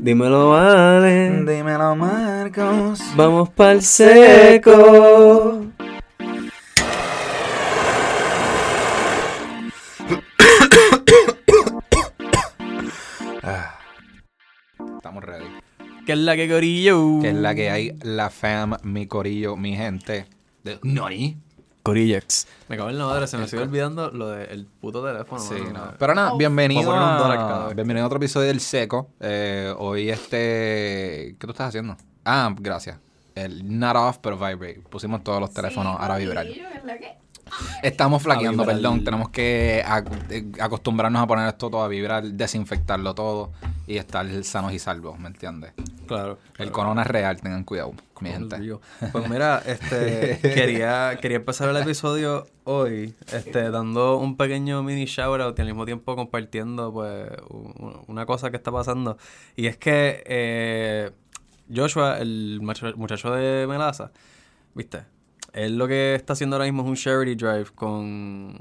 Dímelo, vale. Dímelo, Marcos. Vamos pa'l seco. Ah. Estamos ready. ¿Qué es la que corillo? Que es la que hay, la fam, mi corillo, mi gente. De... ¿Noni? Corillex. Me cago en la madre, se me sigue olvidando lo del puto teléfono. Sí, no. Pero nada, bienvenido Voy a bienvenido a otro episodio del Seco. Eh, hoy este... ¿Qué tú estás haciendo? Ah, gracias. El not off, pero vibrate. Pusimos todos los teléfonos ahora a vibrar. Estamos flaqueando, perdón. Tenemos que eh, acostumbrarnos a poner esto todo a vibrar, desinfectarlo todo y estar sanos y salvos, ¿me entiendes? Claro. El corona es real, tengan cuidado, mi gente. Dios. Pues mira, este quería, quería empezar el episodio hoy, este, dando un pequeño mini shout out y al mismo tiempo compartiendo pues una cosa que está pasando. Y es que eh, Joshua, el muchacho de Melaza, ¿viste? Él lo que está haciendo ahora mismo es un charity drive con...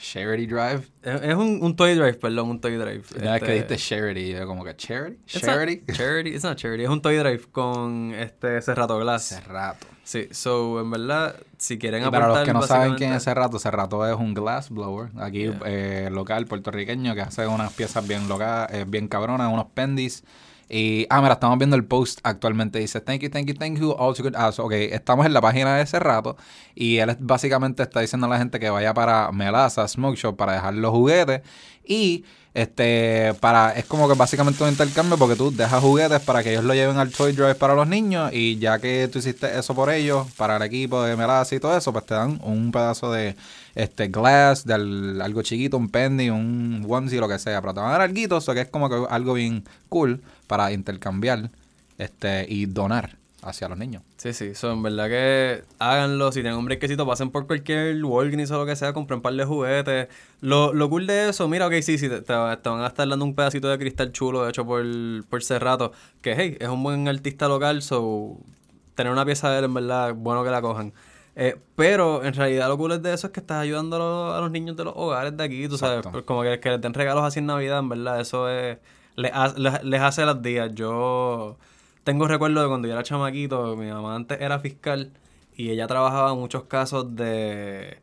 Charity Drive. Es, es un, un toy drive, perdón, un toy drive. Ya es que Este, dijiste charity, yo como que charity, it's not charity. Charity, it's not charity, es un toy drive con este Cerrato Glass. Hace rato. Sí, so, en verdad, si quieren Y para aportar los que no saben quién es Cerrato, Cerrato es un glass blower, aquí Yeah. eh, local puertorriqueño que hace unas piezas bien eh, bien cabronas, unos pendis. Y, ah, mira, estamos viendo el post actualmente. Dice, thank you, thank you, thank you, all good. Ah, so, ok, estamos en la página de Cerrato y él básicamente está diciendo a la gente que vaya para Melaza, Smoke Shop, para dejar los juguetes. Y, este, para, es como que básicamente un intercambio porque tú dejas juguetes para que ellos lo lleven al Toy Drive para los niños y ya que tú hiciste eso por ellos, para el equipo de Melaza y todo eso, pues te dan un pedazo de este glass, de al- algo chiquito, un pendy, un onesie, lo que sea, pero te van a dar algo, eso que es como que algo bien cool para intercambiar este y donar hacia los niños. Sí, sí, so, en verdad que háganlo. Si tienen un brequecito, pasen por cualquier Walgreens o lo que sea, compren un par de juguetes. Lo, lo cool de eso, mira, ok, sí, sí, te, te va- te van a estar dando un pedacito de cristal chulo hecho por, por Cerrato. Que, hey, es un buen artista local, so tener una pieza de él, en verdad, bueno que la cojan. Eh, pero en realidad lo cool de eso es que estás ayudando a los, a los niños de los hogares de aquí, tú sabes, como que, que les den regalos así en Navidad, en verdad, eso es, les, les, les hace los días. Yo tengo recuerdo de cuando yo era chamaquito, mi mamá antes era fiscal y ella trabajaba en muchos casos de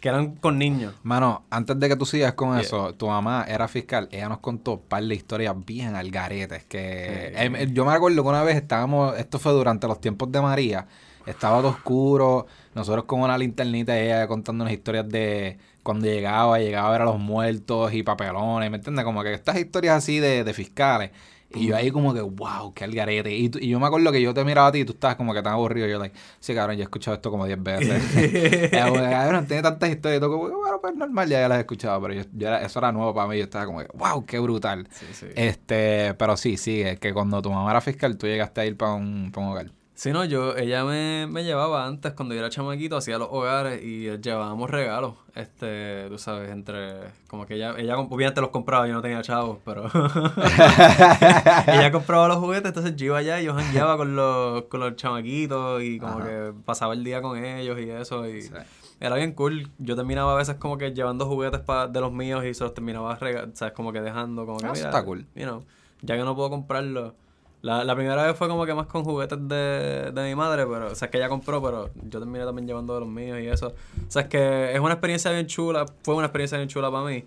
que eran con niños. Mano, antes de que tú sigas con Yeah. eso, tu mamá era fiscal, ella nos contó un par de historias bien al garetes, que em, em, yo me acuerdo que una vez estábamos, esto fue durante los tiempos de María, estaba todo oscuro, nosotros con una linternita y ella contando unas historias de cuando llegaba, llegaba a ver a los muertos y papelones, ¿me entiendes? Como que estas historias así de, de fiscales. Y yo ahí como que, wow, qué algarete. Y, y yo me acuerdo que yo te miraba a ti y tú estabas como que tan aburrido. Y yo, like, sí, cabrón, yo he escuchado esto como 10 veces. Cabrón, tiene tantas historias. Y como, que, bueno, pues normal, ya, ya las he escuchado. Pero yo, yo era- eso era nuevo para mí. Yo estaba como que, wow, qué brutal. Sí, sí. Este, pero sí, sí, es que cuando tu mamá era fiscal, tú llegaste a ir para un, pa' un hogar. Sí, no, yo, ella me, me llevaba antes, cuando yo era chamaquito, hacía los hogares y llevábamos regalos. Este, tú sabes, entre. Como que ella, ella obviamente los compraba, yo no tenía chavos, pero. ella compraba los juguetes, entonces yo iba allá y yo jangueaba con los, con los chamaquitos y como Ajá. que pasaba el día con ellos y eso. Y Sí. era bien cool. Yo terminaba a veces como que llevando juguetes pa- de los míos y se los terminaba rega- ¿sabes? Como que dejando, como que. Ah, mira, está cool. you know, ya que no puedo comprarlo. La, la primera vez fue como que más con juguetes de, de mi madre, pero, o sea, que ella compró, pero yo terminé también llevando de los míos y eso. O sea, es que es una experiencia bien chula, fue una experiencia bien chula para mí.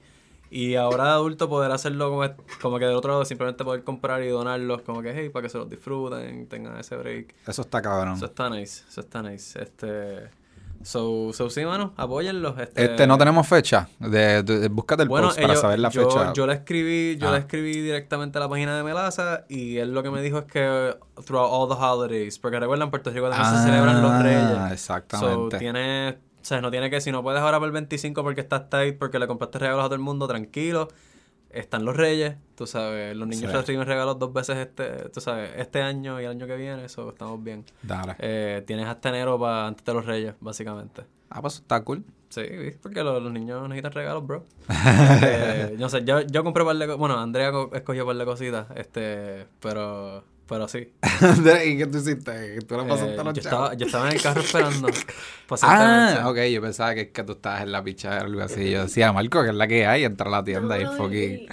Y ahora de adulto poder hacerlo como, es- como que del otro lado, simplemente poder comprar y donarlos, como que, hey, para que se los disfruten, tengan ese break. Eso está cabrón. Eso está nice, eso está nice. Este, so, so sí, mano, apóyenlos. Este, Este, no tenemos fecha. De, de- de- búscate el bueno, post para ellos- saber la yo, fecha. Yo le escribí, yo Ah. le escribí directamente a la página de Melaza y él lo que me dijo es que throughout all the holidays, porque recuerdan en Puerto Rico también se celebran los Ah, reyes. exactamente. So, tiene, o sea, no tiene que, si no puedes ahora para el 25 porque estás tight, porque le compraste regalos a todo el mundo, tranquilo. Están los reyes, tú sabes, los niños Sí. reciben regalos dos veces este, tú sabes, este año y el año que viene, eso estamos bien. Dale. Eh, tienes hasta enero para antes de los reyes, básicamente. Ah, pues está cool. Sí, porque los, los niños necesitan regalos, bro. Este, no sé, yo, yo compré un par de cosas. Bueno, Andrea co- escogió un par de cositas, este, pero pero sí. ¿Y qué tú hiciste? ¿Tú le pasaste Eh, a los yo, estaba, yo estaba en el carro esperando. pues, Ah, ok, yo pensaba que, que tú estabas en la pichadera o algo así. Yo decía, Marco, que es la que hay, entra a la tienda y fucking...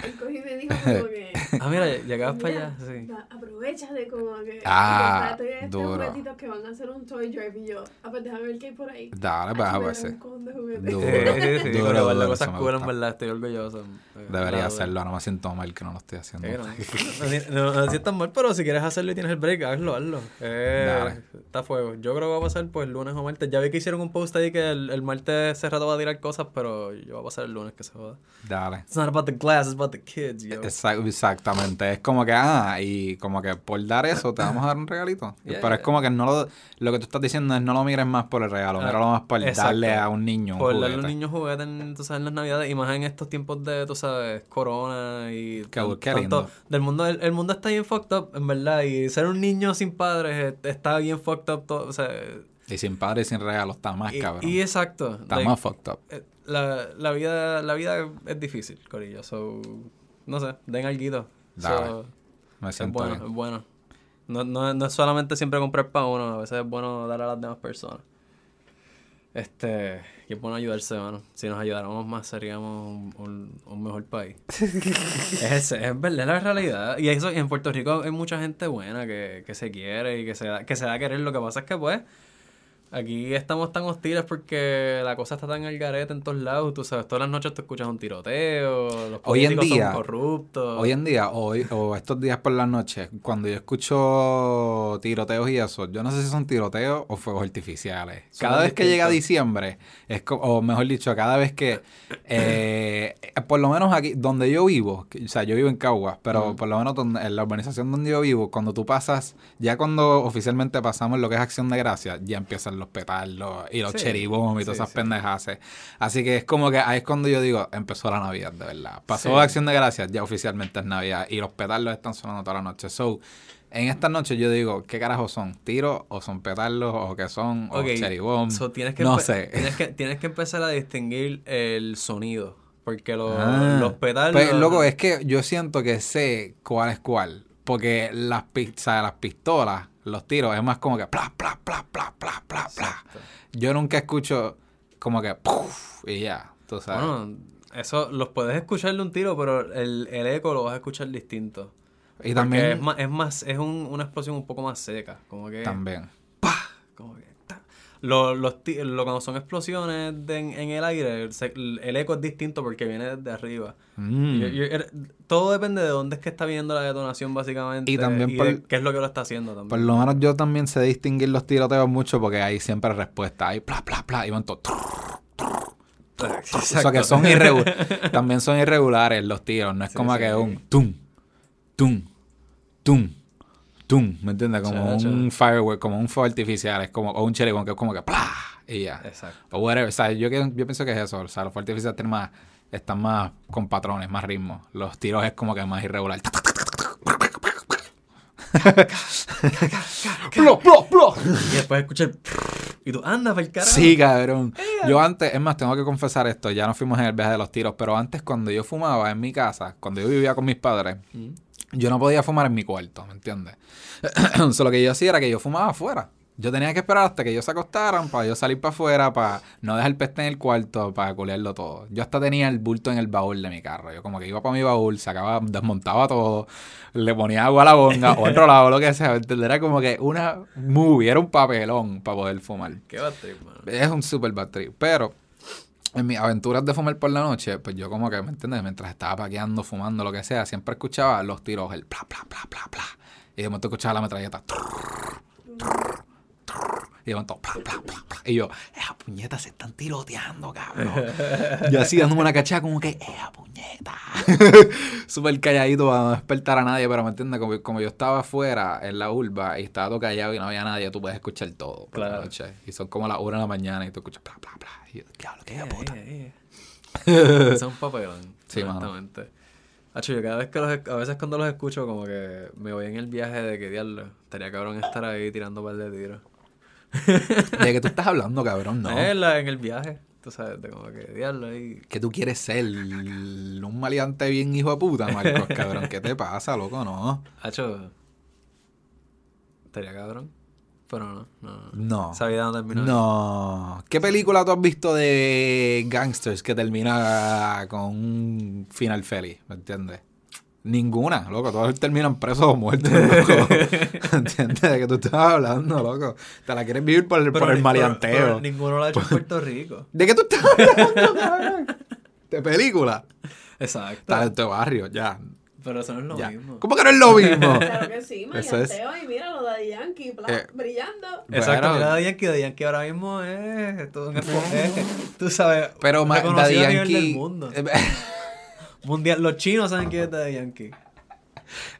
me dijo como que... Ah, mira, llegabas para "Mira, allá. Sí. aprovecha de como que... Ah, estos duro. juguetitos que van a hacer un toy drive y yo... Ah, pues déjame ver qué hay por ahí. Dale, Ah, pues, ah, me pues sí. de juguetes. Duro. Sí, sí, sí, Duro, duro, cosas me cool, en verdad, estoy orgulloso. Eh, Debería la- hacerlo, no me siento mal que no lo estoy haciendo. No, no, no sientas mal, pero si quieres hacerlo y tienes el break, hazlo, hazlo. Eh, Dale. Está fuego. Yo creo que va a pasar pues lunes o martes. Ya vi que hicieron un post ahí que el, el martes ese rato va a tirar cosas, pero yo va a pasar el lunes que se joda. Dale. It's not about the glass, it's about the kids, yo. Exac- Exactamente, es como que, ah, y como que por dar eso te vamos a dar un regalito. Yeah, Pero es como que no lo, lo que tú estás diciendo es no lo mires más por el regalo, Ah, míralo más por exacto. darle a un niño un Por darle a un juguete. niño juguete en, tú sabes, en las navidades y más en estos tiempos de, tú sabes, corona y Qué tan- qué tanto lindo. del mundo. El, el mundo está bien fucked up, en verdad, y ser un niño sin padres eh, está bien fucked up todo, o sea... Y sin padre y sin regalo está más y, cabrón. y exacto. está like, más fucked up. eh, la, la vida la vida es difícil, Corillo, so... No sé, den alguito. So, Me es bueno, bien. es bueno. No, no, no es solamente siempre comprar para uno, a veces es bueno dar a las demás personas. Este, y es bueno ayudarse, mano. Si nos ayudáramos más, seríamos un, un- un mejor país. es, es verdad, es la realidad. Y eso, en Puerto Rico hay mucha gente buena que, que se quiere y que se, da, que se da a querer. Lo que pasa es que, pues, aquí estamos tan hostiles porque la cosa está tan al garete en todos lados. Tú sabes, todas las noches tú escuchas un tiroteo, los Hoy en políticos día- son corruptos. Hoy en día, hoy, o estos días por las noches, cuando yo escucho tiroteos y eso, yo no sé si son tiroteos o fuegos artificiales. Cada vez que llega diciembre, es o mejor dicho, cada vez que, eh, por lo menos aquí, donde yo vivo, o sea, yo vivo en Caguas, pero por lo menos donde- en la urbanización donde yo vivo, cuando tú pasas, ya cuando oficialmente pasamos lo que es Acción de Gracias, ya empiezan los petardos y los Sí, cheribom y todas sí, esas sí. pendejas. Así que es como que ahí es cuando yo digo, empezó la Navidad, de verdad. Pasó. Acción de Gracias, ya oficialmente es Navidad. Y los petardos están sonando toda la noche. So, en estas noches yo digo, ¿qué carajos son? ¿Tiros o son petardos o qué son? ¿O Ok, cherry bomb? so tienes que no sé. Tienes que, tienes que empezar a distinguir el sonido. Porque los, Ah. los petardos. Pues, loco, es que yo siento que sé cuál es cuál. Porque las, pi- o sea, las pistolas, los tiros, es más como que pla, pla, pla, pla, pla, pla, pla. Yo nunca escucho como que puf, y ya, tú sabes. Bueno, eso los puedes escuchar de un tiro, pero el, el eco lo vas a escuchar distinto. y también, es más, es más, es un- una explosión un poco más seca. Como que. también. Como que. Lo- los lo- cuando son explosiones de- en, en el aire, se- el eco es distinto porque viene desde arriba. Mm. Er- todo depende de dónde es que está viendo la detonación, básicamente. Y también por- qué es lo que lo está haciendo también. Por lo menos yo también sé distinguir los tiroteos mucho porque hay siempre respuesta. Hay pla, pla, pla, y van todos. O sea que son irregulares. también son irregulares los tiros. No es Sí, como sí. que un tum, tum, tum, tum. ¿Me entiendes? Como un firework, como un fuego artificial. Es como, o un bomb, que es como que ¡plá! Y ya. Exacto. O whatever. O sea, yo, yo pienso que es eso. O sea, los fuegos artificiales tienen más, están más con patrones, más ritmo. Los tiros es como que más irregular. ¡Plo, plo, plo! Y después escucha el... Y tú, anda, para el carajo. Sí, cabrón. Yo antes, es más, tengo que confesar esto, ya no fuimos en el viaje de los tiros, pero antes cuando yo fumaba en mi casa, cuando yo vivía con mis padres, Mm. Yo no podía fumar en mi cuarto, ¿me entiendes? Solo que yo hacía era que yo fumaba afuera. Yo tenía que esperar hasta que ellos se acostaran para yo salir para afuera, para no dejar peste en el cuarto, para culearlo todo. Yo hasta tenía el bulto en el baúl de mi carro. Yo como que iba para mi baúl, sacaba, desmontaba todo, le ponía agua a la bonga, o otro lado, lo que sea. Era como que una movie, era un papelón para poder fumar. Qué bad trip, mano. Es un super bad trip. Pero en mis aventuras de fumar por la noche, pues yo como que, ¿me entiendes? Mientras estaba paqueando, fumando, lo que sea, siempre escuchaba los tiros, el pla, pla, pla, pla, pla. Y de momento escuchaba la metralleta. Y de momento, pla, pla, pla, pla. Y yo, esa puñeta se están tiroteando, cabrón. yo así dándome una cachada como que, esa puñeta. Súper calladito para no despertar a nadie, pero me entiendes, como, como yo estaba afuera en la urba y estaba todo callado y no había nadie, tú puedes escuchar todo por la Claro. noche. Y son como las 1 de la mañana y tú escuchas bla, bla, bla. Y yo, diablo, qué Eh, puta. eh, eh. Es un papelón. Sí, mano. Hacho, yo cada vez que los, a veces cuando los escucho, como que me voy en el viaje de que diablo, estaría cabrón estar ahí tirando un par de tiros. ¿De qué tú estás hablando, cabrón? No. En, la- en el viaje, tú sabes, de como que diablo ahí. Que tú quieres ser un maleante bien hijo de puta, Marcos, cabrón. ¿Qué te pasa, loco? No. Hacho, Estaría cabrón. Pero no, no. no. No. Sabía dónde terminó. No. ¿Qué película tú has visto de gangsters que termina con un final feliz? ¿Me entiendes? Ninguna, loco. Todos terminan presos o muertos, loco. ¿Entiendes? ¿De qué tú estás hablando, loco? Te la quieres vivir por el, Pero por el maleanteo. pero- pero ninguno lo ha hecho en Puerto Rico. ¿De qué tú estás hablando, cabrón? ¿De película? Exacto. Talento de barrio, ya. Pero eso no es lo ya. mismo. ¿Cómo que no es lo mismo? Claro que sí, Eso es- maleanteo y mira lo de Yankee, Eh, brillando. Exacto, Bueno. mira de Yankee, de Yankee ahora mismo es, todo un exponente, tú sabes, Pero ma- reconocido Daddy a nivel del Yankee. mundo. Eh, Mundial, los chinos saben quién es Daddy Yankee.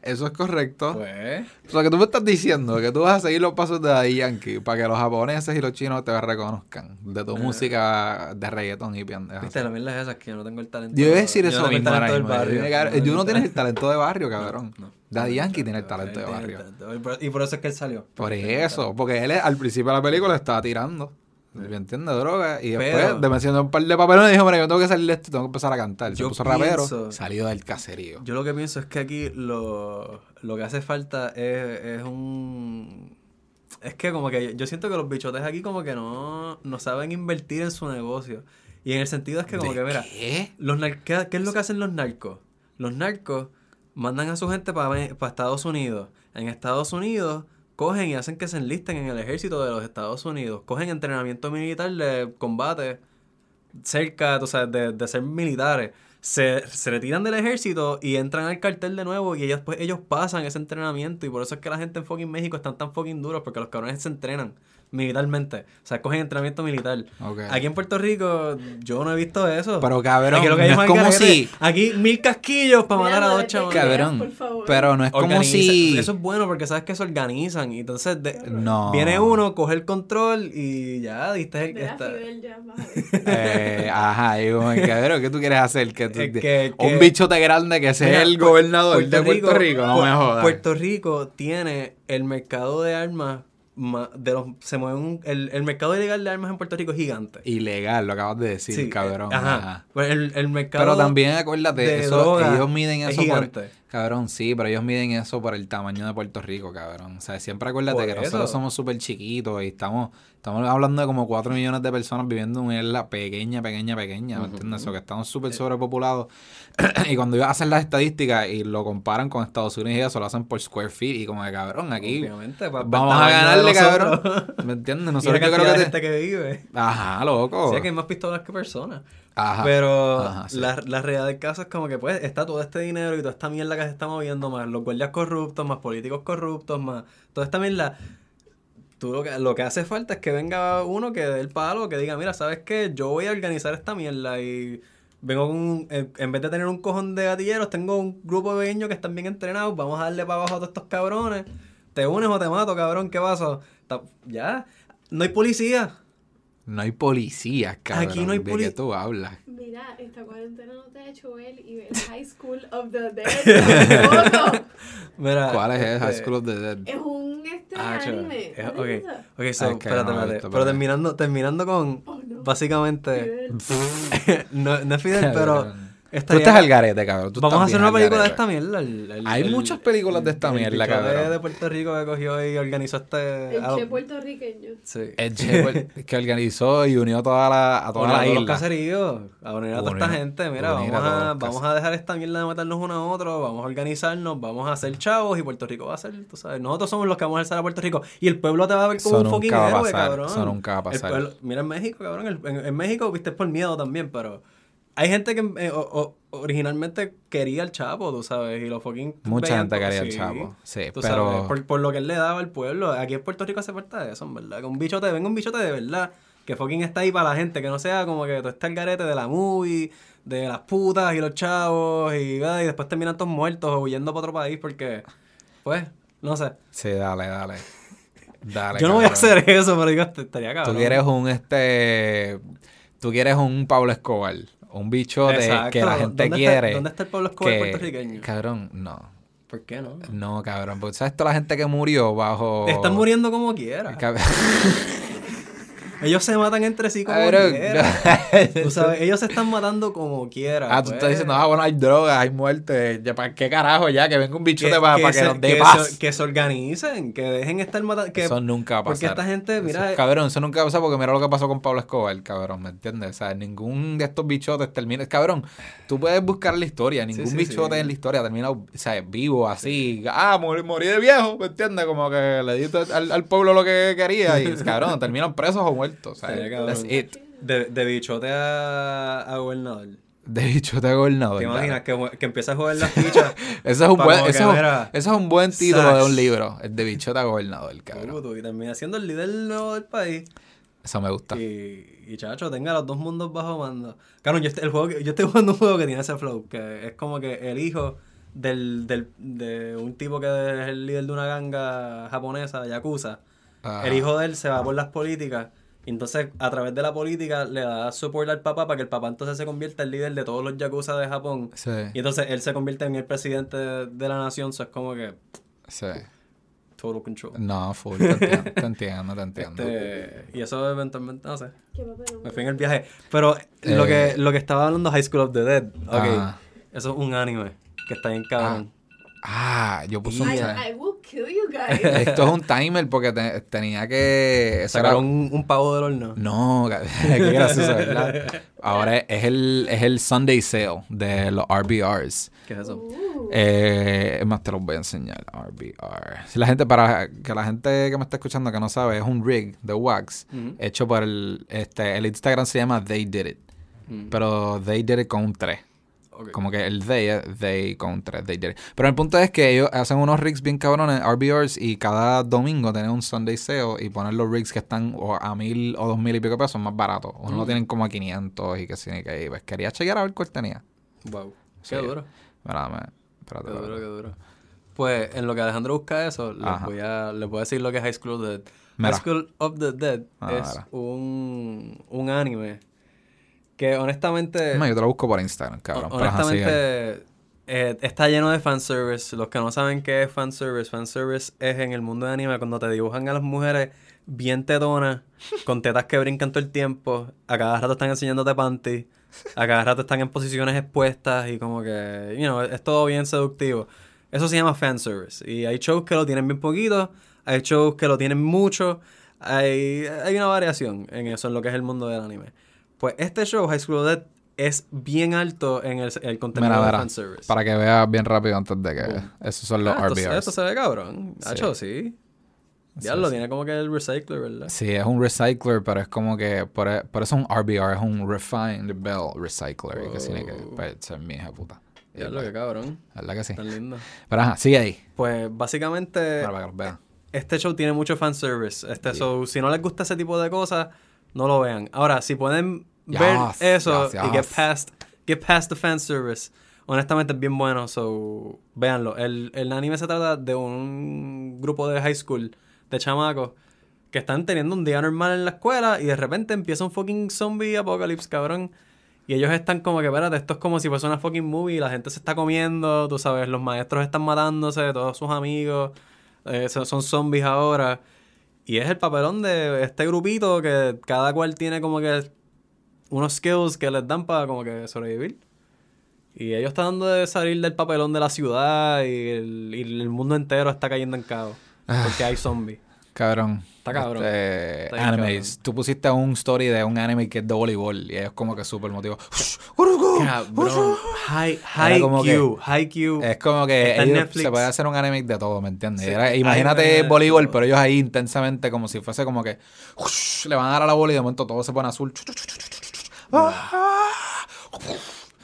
Eso es correcto. Pues, O sea, que tú me estás diciendo que tú vas a seguir los pasos de Daddy Yankee para que los japoneses y los chinos te reconozcan de tu Eh. música de reggaetón y pendejas. viste, la mierda es esa, que yo no tengo el talento. Yo iba a decir yo eso no tengo el mismo talento del mismo. barrio. Tengo Tú no tienes el talento de barrio, cabrón. No, no. Daddy Yankee tiene el talento de barrio. Y por- eso es que él salió. Por eso, porque él al principio de la película estaba tirando. ¿Me entiendes? Droga. Y después Pero- de mencionar un par de papelones dijo, mira, yo tengo que salir de esto y tengo que empezar a cantar. Se Yo puso rapero, pienso- salió del caserío. Yo lo que pienso es que aquí lo, lo que hace falta es, es un... Es que como que yo siento que los bichotes aquí como que no, no saben invertir en su negocio. Y en el sentido es que como ¿De que, mira, qué? los ¿qué, qué es lo que hacen los narcos? Los narcos mandan a su gente para Estados Unidos. En Estados Unidos cogen y hacen que se enlisten en el ejército de los Estados Unidos. Cogen entrenamiento militar de combate cerca, tú sabes, de, de ser militares. Se, se retiran del ejército y entran al cartel de nuevo y ellos, pues, ellos pasan ese entrenamiento y por eso es que la gente en fucking México están tan fucking duros porque los cabrones se entrenan militarmente. O sea, cogen entrenamiento militar. Ok. Aquí en Puerto Rico yo no he visto eso. Pero cabrón, Aquí lo que no es como si... Aquí mil casquillos para matar a dos tengas, Cabrón, por favor. pero no es como si... Eso es bueno porque sabes que se organizan. Y entonces de- No. viene uno, coge el control y ya diste esta- Fidel ya, bájale. Eh, ajá, y como que, cabrón, ¿qué tú quieres hacer? Que, tú- Es que- un que- bichote grande que sea Mira, el gobernador de Puerto Rico, no Pu- me jodas. Puerto Rico tiene el mercado de armas ma- de los se mueve un- el, el mercado ilegal de armas en Puerto Rico es gigante. Ilegal, lo acabas de decir, Sí, cabrón. eh, Ajá. ajá. Pues el, el mercado Pero también acuérdate, de eso, droga ellos miden es eso por, gigante. Cabrón, sí, pero ellos miden eso por el tamaño de Puerto Rico, cabrón. O sea, siempre acuérdate Por que nosotros somos súper chiquitos y estamos, estamos hablando de como 4 millones de personas viviendo en una isla pequeña, pequeña, pequeña, ¿me entiendes? O que estamos Eh. súper sobrepopulados. y cuando ellos hacen las estadísticas y lo comparan con Estados Unidos y eso, lo hacen por square feet y como de cabrón, aquí Obviamente, pa- pa- vamos a ganarle, nosotros. cabrón. ¿Me entiendes? Y la Nosotros yo creo que... gente te- que vive. Ajá, loco. Sí, que hay más pistolas que personas. Ajá. Pero Ajá, sí. la, la realidad del caso es como que pues está todo este dinero y toda esta mierda que se está moviendo, más los guardias corruptos, más políticos corruptos, más toda esta mierda. Tú lo que, lo que hace falta es que venga uno que dé el palo, que diga, mira, ¿sabes qué? Yo voy a organizar esta mierda y vengo con un, en, vez de tener un cojón de gatilleros, tengo un grupo de pequeños que están bien entrenados, vamos a darle para abajo a todos estos cabrones. ¿Te unes o te mato, cabrón? ¿Qué pasa? Ya, no hay policía. No hay policías, cabrón. Aquí no hay ¿De poli- qué tú hablas? Mira, esta cuarentena no te ha hecho ver y ver High School of the Dead. Mira, ¿Cuál es el High este, School of the Dead? es un este Ah, chévere. anime. Es- ¿No ok. te gusta? Ok, so, es que espérate, no espérate. Pero terminando, terminando con, Oh, no. básicamente, no, no es Fidel, pero Tú estás al garete, cabrón. Tú Vamos a hacer una película de esta mierda. el- el- Hay el- muchas películas de esta el mierda, cabrón. de Puerto Rico que cogió y organizó este... El che puertorriqueño. sí. El che que organizó y unió toda la, a toda la todos los isla. caseríos, a unir a toda esta gente. Mira, vamos a vamos a dejar esta mierda de matarnos uno a otro, vamos a organizarnos, vamos a hacer chavos y Puerto Rico va a ser, tú sabes, nosotros somos los que vamos a alzar a Puerto Rico y el pueblo te va a ver como Eso un fucking héroe, cabrón. eso nunca va a El pasar. pueblo- mira en México, cabrón, el- en, en México viste es por miedo también, pero hay gente que eh, o- o- originalmente quería al Chapo, tú sabes, y los fucking Mucha gente quería al Chapo, sí, tú pero- sabes, por, por lo que él le daba al pueblo. Aquí en Puerto Rico hace falta de eso, en verdad. Que un bichote, venga un bichote de verdad, que fucking está ahí para la gente, que no sea como que todo está el garete de la movie, de las putas y los chavos, y, y después terminan todos muertos o huyendo para otro país porque, pues, no sé. Sí, dale, dale. Dale, Yo no voy a hacer eso, pero digo, estaría cabrón. Tú quieres un este. Tú quieres un Pablo Escobar. Un bicho de que la gente ¿Dónde está- quiere. dónde está el Pablo Escobar que- puertorriqueño? Cabrón, no. ¿Por qué no? No, cabrón. Porque sabes toda la gente que murió bajo. Están muriendo como quiera. Ellos se matan entre sí como Cabrón. quiera. Tú sabes, ellos se están matando como quiera. Ah, tú pues. estás diciendo, ah, bueno, hay drogas, hay muerte. Ya, ¿Para qué carajo ya? Que venga un bichote para que, se, nos dé que paz. se- que se organicen, que dejen estar matando. Que, eso nunca va a porque pasar. esta gente, mira, Eso- cabrón, eso nunca pasa porque mira lo que pasó con Pablo Escobar, cabrón, ¿me entiendes? O sea, ningún de estos bichotes termina. Cabrón, tú puedes buscar la historia, ningún sí, bichote sí. en la historia termina, o sea, vivo así. Ah, morí, morí de viejo, ¿me entiendes? Como que le diste al, al pueblo lo que quería y, cabrón, terminan presos o muertos. O sea, Estaría cabrón. that's it. de, de bichote a, a gobernador. De bichote gobernador. ¿Te claro. imaginas que, que empieza a jugar las fichas? Eso es un buen, como que, eso, es- mira, eso es un buen título de un libro, el de bichota gobernador, cabrón. Puto, y termina siendo el líder nuevo del país. Eso me gusta. Y, y chacho, tenga los dos mundos bajo mando. Claro, yo, este- el juego, yo estoy jugando un juego que tiene ese flow, que es como que el hijo del, del, de un tipo que es el líder de una ganga japonesa, Yakuza. El hijo de él se va por las políticas. Y entonces, a través de la política, le da support al papá para que el papá entonces se convierta en líder de todos los Yakuza de Japón. Sí, Y entonces él se convierte en el presidente de, la nación. So es como que sí. total control. No, full, te entiendo, te entiendo, te entiendo. Este, y eso eventualmente, no sé. Me fui en el viaje. Pero lo, que, Eh. lo que estaba hablando High School of the Dead. Ok. Ajá. Eso es un anime que está bien cabrón. Ah, yo puse un I. I kill you guys. Esto es un timer porque te- tenía que... eso era- Sacaron un, un pavo del horno. No, qué gracioso, ¿verdad? Ahora es el, es el Sunday Sale de los RBRs. ¿Qué es eso? Eh, más, te los voy a enseñar. RBR. Si la gente, para que la gente que me está escuchando que no sabe, es un rig de wax hecho por el, este, el Instagram se llama They Did It. Mm. Pero They Did It con un 3. Como que el they, es they con un 3, they it. Pero el punto es que ellos hacen unos rigs bien cabrones, RBRs, y cada domingo tienen un Sunday sale y ponen los rigs que están o a mil o dos mil y pico pesos más baratos. Uno lo Mm. tienen como a 500 y que sí, que pues quería chequear a ver cuál tenía. Wow. Sí. Qué duro. Mira, espérate, Qué duro, qué duro. Pues en lo que Alejandro busca eso, les voy a, les voy a decir lo que es High School of the Dead. Mira. High School of the Dead Ah, es un, un anime que honestamente... No, yo te lo busco por Instagram, cabrón. honestamente eh, está lleno de fanservice. Los que no saben qué es fanservice, fanservice es en el mundo de anime cuando te dibujan a las mujeres bien tetonas, con tetas que brincan todo el tiempo, a cada rato están enseñándote panty, a cada rato están en posiciones expuestas y como que, you know, es todo bien seductivo. Eso se llama fanservice. Y hay shows que lo tienen bien poquito, hay shows que lo tienen mucho, hay, hay una variación en eso, en lo que es el mundo del anime. Pues este show, High School Dead, es bien alto en el, el contenido Mira, de mira, fanservice. para que veas bien rápido antes de que... Boom. Esos son los Ah, RBRs. esto se ve cabrón. Sí. Hacho, sí. Sí, Ya lo sí. tiene como que el recycler, ¿verdad? Sí, es un recycler, pero es como que... Por, e- por eso es un RBR, es un Refined Bell Recycler. Y que tiene que... Wow. Pues, ser mi hija puta. Ya lo que cabrón. ¿Verdad que sí? Tan lindo. Pero ajá, sigue ahí. Pues básicamente Para que los vean. este show tiene mucho fanservice. Este show, si no les gusta ese tipo de cosas, no lo vean. Ahora, si pueden ver Yes, eso yes, y get past, get past the fanservice, honestamente es bien bueno. So, véanlo. El, el anime se trata de un grupo de high school de chamacos que están teniendo un día normal en la escuela y de repente empieza un fucking zombie apocalypse, cabrón. Y ellos están como que, espérate, esto es como si fuese una fucking movie y la gente se está comiendo, tú sabes, los maestros están matándose, todos sus amigos eh, son zombies ahora. Y es el papelón de este grupito que cada cual tiene como que unos skills que les dan para como que sobrevivir. Y ellos están dando de salir del papelón de la ciudad y el, y el mundo entero está cayendo en caos. Porque hay zombies. Cabrón. Está cabrón. Este, Está animes. cabrón. Tú pusiste un story de un anime que es de voleibol y es como que súper motivo. Cabrón. High, high como Q. High Q. Es como que ellos- se puede hacer un anime de todo, ¿me entiendes? Sí. Era- imagínate voleibol, pero ellos ahí intensamente como si fuese como que le van a dar a la bola y de momento todo se pone azul.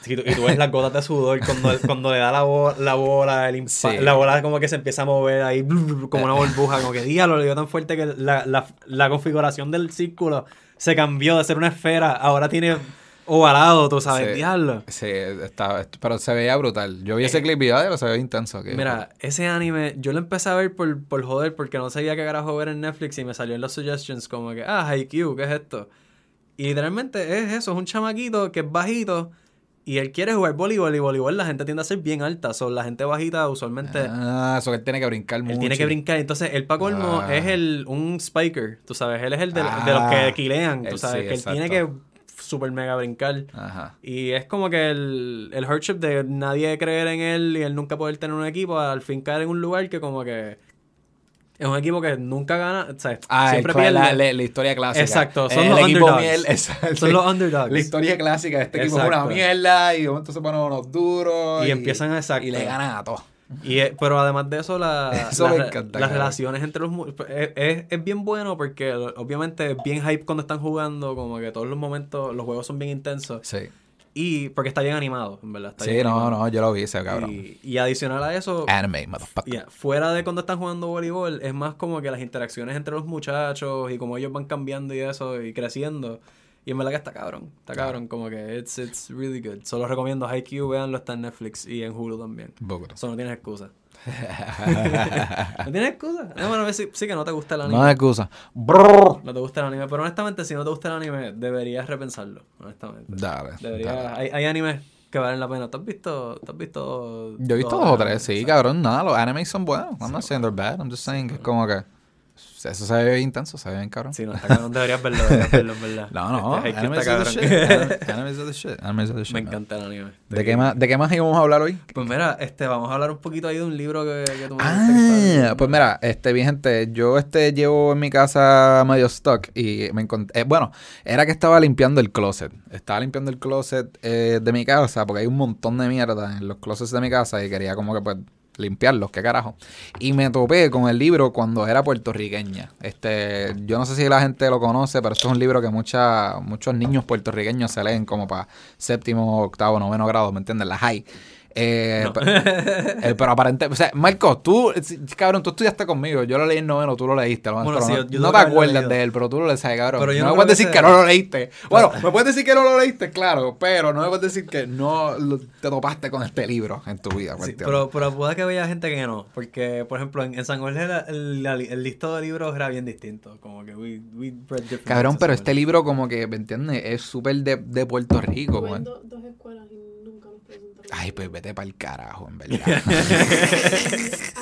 Sí, y tú ves las gotas de sudor cuando, cuando le da la, bo- la bola, el Sí. la bola como que se empieza a mover ahí como una burbuja, como que diablo, le dio tan fuerte que la, la, la configuración del círculo se cambió de ser una esfera, ahora tiene ovalado, tú sabes, Sí. diablo. Sí, estaba, pero se veía brutal. Yo vi ese clip y ya, se ve intenso. Eh, Mira, ese anime, yo lo empecé a ver por, por joder, porque no sabía qué carajo ver en Netflix y me salió en los suggestions como que, ah, Haikyuu, ¿qué es esto? Y literalmente es eso, es un chamaquito que es bajito Y él quiere jugar voleibol y voleibol la gente tiende a ser bien alta. Son la gente bajita usualmente... Ah, eso que él tiene que brincar mucho. Él tiene que brincar. Entonces, él para colmo Ah. es el, un spiker, tú sabes. Él es el de, de los Ah. que quilean, tú Él sabes. sí, que él tiene que super mega brincar. Ajá. Y es como que el, el hardship de nadie creer en él y él nunca poder tener un equipo, al fin caer en un lugar que como que es un equipo que nunca gana, o sea, Ah, siempre pierde. la, la- la historia clásica. Exacto, son El los underdogs. exacto. Son los underdogs. La historia clásica de este equipo es una mierda y de momento se ponen unos duros. Y empiezan a- exacto. Y le ganan a todos. Y es- pero además de eso, la, Eso encanta, las relaciones entre los... es, es bien bueno porque obviamente es bien hype cuando están jugando, como que todos los momentos, los juegos son bien intensos. Sí. Y porque está bien animado, en verdad. Está Sí, bien no, animado. no, yo lo vi ese cabrón. Y, y adicional a eso, Anime, motherfucker. Ya, fuera de cuando están jugando voleibol, es más como que las interacciones entre los muchachos y cómo ellos van cambiando y eso y creciendo. Y en verdad que está cabrón, está cabrón, como que it's, it's really good. Solo recomiendo Haikyuu, véanlo, está en Netflix y en Hulu también. Bogotá. Eso no tienes excusa. No tienes excusa. No, bueno, sí, sí que no te gusta el anime. No hay excusa. No te gusta el anime, pero honestamente si no te gusta el anime, deberías repensarlo, honestamente. Dale. Deberías, dale. hay, hay animes que valen la pena. ¿Te has visto? ¿Te has visto? Yo he visto dos o tres, sí, cabrón. Nada, los animes son buenos. I'm not saying they're bad. I'm just saying que es como que. Eso se ve bien intenso, se ve bien cabrón. Sí, no, está cabrón. Deberías verlo, deberías verlo, en verdad. No, no, Este, animes está cabrón. shit. Animes are the shit. Animes are the shit. Me man. encanta el anime. ¿De qué, más, ¿De qué más íbamos a hablar hoy? Pues mira, este, vamos a hablar un poquito ahí de un libro que, que tú me que Ah, pues mira, este, bien gente, yo este llevo en mi casa medio stock y me encontré, eh, bueno, era que estaba limpiando el closet, estaba limpiando el closet eh, de mi casa porque hay un montón de mierda en los closets de mi casa y quería como que pues limpiarlos, qué carajo. Y me topé con el libro cuando era puertorriqueña. Este, yo no sé si la gente lo conoce, pero esto es un libro que mucha, muchos niños puertorriqueños se leen como para séptimo, octavo, noveno grado, ¿me entiendes? La high. Eh, No. eh, pero aparentemente, o sea, Marco, tú, cabrón, tú estudiaste conmigo, yo lo leí en noveno, tú lo leíste, lo Bueno, probable. sí, yo- yo no te acuerdas de él, pero tú lo leíste, cabrón. Pero yo no no me puedes decir que no lo leíste. Bueno, me puedes decir que no lo leíste, claro, pero no me puedes decir que no lo- te topaste con este libro en tu vida. ¿me Sí, pero, pero puede que haya gente que no. Porque, por ejemplo, en, en San Jorge la- el, la- el listado de libros era bien distinto. Como que we, we read different Cabrón, pero este libro como que, ¿me entiendes? Es súper de, de Puerto Rico. Tuve como- en do- dos escuelas y nunca nos presentaron. Ay, pues vete para el carajo, en verdad.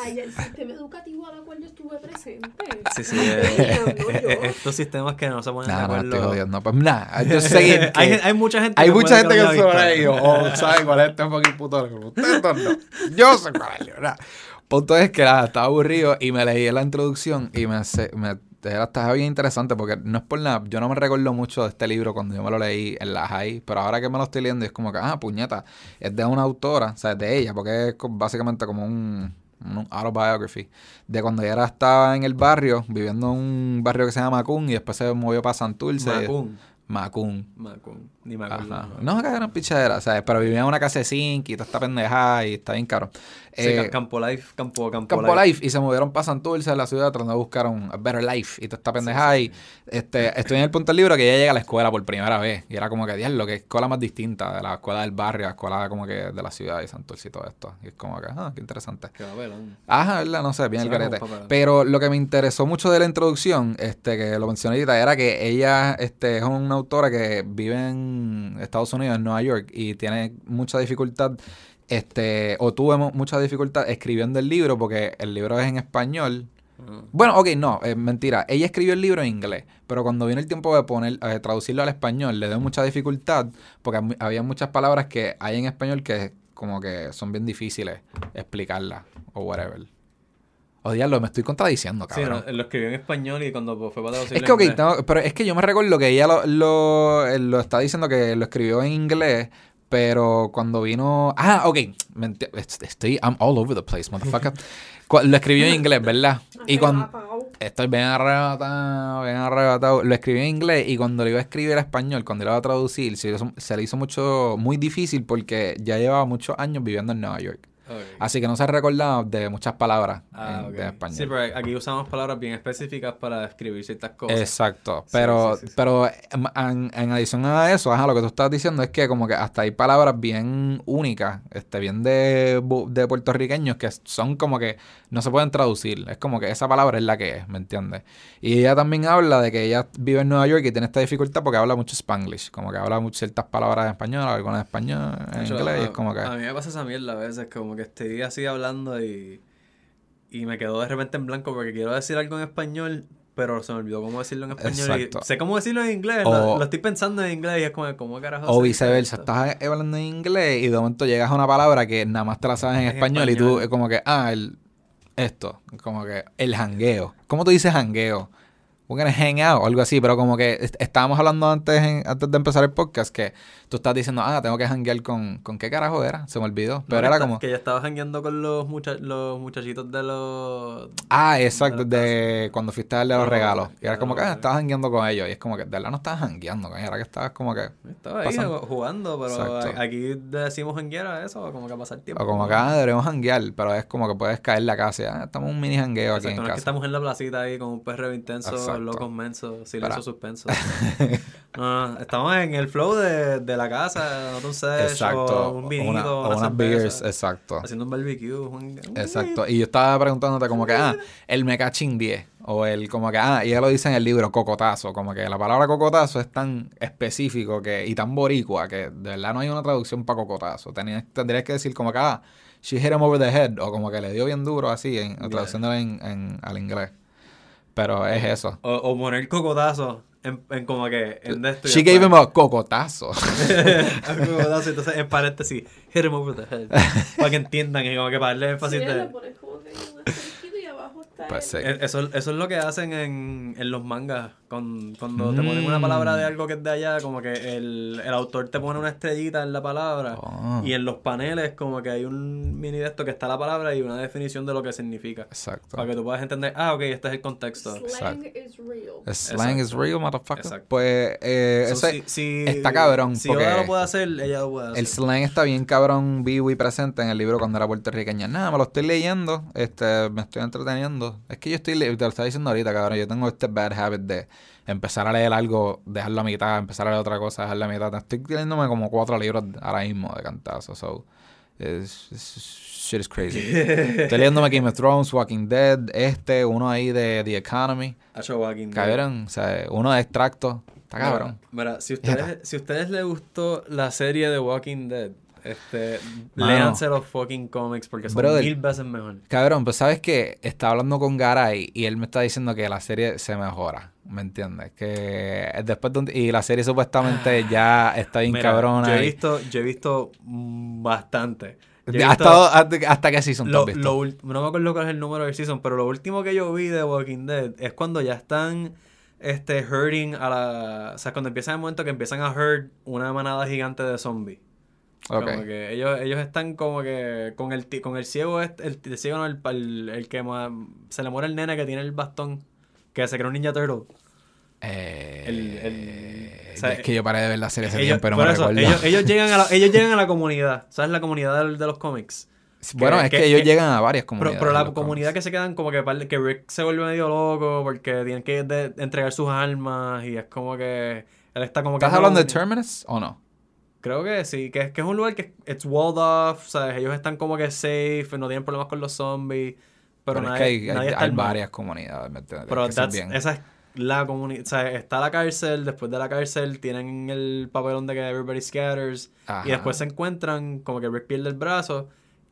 Ay, el sistema educativo al cual yo estuve presente. Sí, sí. Eh, no, yo. eh, estos sistemas que no se ponen de Nada, no, acuerdo. estoy jodiendo. Pues nada, yo sé que... hay, hay mucha gente Hay que mucha gente que se haya lo ha visto. leído o sabe cuál es este fucking puto. Ustedes no. Yo sé cuál es. Punto es que nada, estaba aburrido y me leí la introducción y me, se- me era, estaba bien interesante porque no es por nada, yo no me recuerdo mucho de este libro cuando yo me lo leí en la high, pero ahora que me lo estoy leyendo es como que, ah, puñeta, es de una autora, o sea, es de ella, porque es básicamente como un, un autobiography, de cuando ella era- estaba en el barrio, viviendo en un barrio que se llama Macún y después se movió para Santurce. Macún. Macún. Macún. Ni me acuerdo. Ajá. No, que eran pichadera, ¿sabes? Pero vivía en una casa de zinc y toda esta pendejada y está bien caro. Eh, Ca- Campo Life, Campo, Campo, Campo Life y se movieron para Santurce de la ciudad tratando de buscar un better life y toda esta pendejada y este, estoy en el punto del libro que ella llega a la escuela por primera vez y era como que, diablo, que escuela más distinta de la escuela del barrio, la escuela como que de la ciudad y Santurce y todo esto. Y es como que, ah, qué interesante. Ver, ¿no? Ajá, ¿verdad? No sé, bien el carete. Pero lo que me interesó mucho de la introducción, este, que lo mencioné ahorita, era que ella este, es una autora que vive en Estados Unidos, en Nueva York, y tiene mucha dificultad, este, o tuve mu- mucha dificultad escribiendo el libro, porque el libro es en español. Ah. Bueno, ok, no, es mentira. Ella escribió el libro en inglés, pero cuando vino el tiempo de poner, eh, traducirlo al español, le dio mucha dificultad, porque había muchas palabras que hay en español que como que son bien difíciles explicarlas, o whatever. O diablo, me estoy contradiciendo, Sí, cabrón. no, lo escribió en español y cuando fue para traducirlo Es que, ok, en pero es que yo me recuerdo que ella lo, lo, eh, lo está diciendo que lo escribió en inglés, pero cuando vino... Ah, ok, estoy... I'm all over the place, motherfucker. Lo escribió en inglés, ¿verdad? Y cuando... Estoy bien arrebatado, bien arrebatado. Lo escribí en inglés y cuando lo iba a escribir a español, cuando lo iba a traducir, se, hizo- se le hizo mucho, muy difícil porque ya llevaba muchos años viviendo en Nueva York. Así que no se recordaba de muchas palabras Ah, en, de español. Sí, pero aquí usamos palabras bien específicas para describir ciertas cosas. Exacto, pero, sí, sí, sí. pero en, en adición a eso, ajá, lo que tú estás diciendo es que como que hasta hay palabras bien únicas, este, bien de, de puertorriqueños que son como que no se pueden traducir, es como que esa palabra es la que es, ¿me entiendes? Y ella también habla de que ella vive en Nueva York y tiene esta dificultad porque habla mucho spanglish, como que habla muchas ciertas palabras en español, algunas en español, en inglés, y es como que... a mí me pasa esa mierda a veces, como que estoy así hablando y, y me quedo de repente en blanco porque quiero decir algo en español, pero se me olvidó cómo decirlo en español. Y sé cómo decirlo en inglés, O- lo, lo estoy pensando en inglés y es como, ¿cómo carajo? O viceversa, estás hablando en inglés y de momento llegas a una palabra que nada más te la sabes en, En español, y tú es como que, ah, el, esto, como que el jangueo. ¿Cómo tú dices jangueo? We're gonna hang out o algo así, pero como que est- estábamos hablando antes en- antes de empezar el podcast que tú estás diciendo, ah, tengo que janguear con, ¿con qué carajo era? Se me olvidó, No, pero que era está- como, Que ya estaba jangueando con los, mucha- los muchachitos de los... ah, exacto, de de cuando fuiste a darle los Los- regalos. Y era como que, ah, estabas jangueando con ellos. Y es como que, de verdad no estabas jangueando con ellos, era que estabas como que... Estaba ahí Pasando. jugando, pero Exacto. aquí decimos janguear a eso, como que a pasar tiempo. O como que, ah, deberíamos janguear, pero es como que puedes caer la casa ah, estamos en un mini jangueo aquí Exacto, en no es que casa. estamos en la placita ahí con un perreo intenso, Exacto. Locos mensos, silencio suspenso. no, no, estamos en el flow de, de la casa, no un sesh, Exacto. o un vinito, Una- o una unas beers, exacto. haciendo un barbecue. un- Exacto. Y yo estaba preguntándote como que, ah, el mecachín 10. O el como que, ah, y ella lo dice en el libro, cocotazo. Como que la palabra cocotazo es tan específico que y tan boricua que de verdad no hay una traducción para cocotazo. Tenías, tendrías que decir como que, ah, she hit him over the head. O como que le dio bien duro así, en, traduciéndolo en, en- al inglés. Pero es eso. O, o poner cocotazo en, en como que en esto She gave him a cocotazo. Un cocotazo, entonces en paréntesis, hit him over the head. para que entiendan y como que para darle Sí, énfasis de... Pues. Eh, Eso, eso es lo que hacen en, en los mangas. Con, cuando te ponen una palabra de Mm. algo que es de allá, como que el, el autor te pone una estrellita en la palabra. Oh. Y en los paneles, como que hay un mini de esto que está la palabra y una definición de lo que significa. Exacto. Para que tú puedas entender, ah, ok, este es el contexto. Slang is real. Slang is Exacto. real, motherfucker. Exacto. Pues, eh, So, ese- si- si- está cabrón, Si porque- lo puede hacer, ella lo puede hacer. El slang está bien cabrón vivo y presente en el libro cuando era puertorriqueña. Nada, me lo estoy leyendo, este, me estoy entreteniendo. Es que yo estoy, te lo estaba diciendo ahorita, cabrón, yo tengo este bad habit de empezar a leer algo, dejarlo a mitad, empezar a leer otra cosa, dejarlo a mitad. Estoy leyéndome como cuatro libros ahora mismo de cantazo, so, it's- it's- shit is crazy. estoy leyéndome Game of Thrones, Walking Dead, este, uno ahí de The Economy. Walking. Cabrón, o sea, uno de extracto. Está cabrón. Mira, mira, si ustedes, si ustedes les gustó la serie de Walking Dead, este, léanse los fucking comics porque son Brother. mil veces mejor. Cabrón, pues sabes que estaba hablando con Garay y él me está diciendo que la serie se mejora, ¿me entiendes? Que después de un- y la serie supuestamente ya está bien Mira, cabrona. Yo he y- visto, yo he visto bastante. He hasta, hasta qué season lo- visto? lo no me acuerdo cuál es el número del season, pero lo último que yo vi de Walking Dead es cuando ya están este herding a la, o sea, cuando empieza el momento que empiezan a herd una manada gigante de zombies. Como que ellos, ellos están como que con el, con el ciego, el, el ciego no, el, el, el que se le muere el nene que tiene el bastón, que se creó un Ninja Turtle. Eh, el- el- o sea, es que yo paré de ver la serie hace Ellos, tiempo, pero me eso, ellos, ellos llegan a la, ellos llegan a la comunidad, ¿sabes? La comunidad de, los cómics. bueno, que- es que, que- ellos que- llegan a varias comunidades. pero la comunidad cómics. que se quedan como que, que Rick se vuelve medio loco porque tienen que de- entregar sus armas y es como que él está como que... ¿Estás no, hablando de Terminus o no? Creo que sí, que, es- que es un lugar que it's walled off, ¿sabes? Ellos están como que safe, no tienen problemas con los zombies, pero, Pero, nadie, es que hay, nadie hay- está hay varias comunidades, ¿me entiendes? Pero bien. esa es la comunidad, o sea, está la cárcel, después de la cárcel tienen el papelón de que everybody scatters Ajá. y después se encuentran, como que Rick pierde el brazo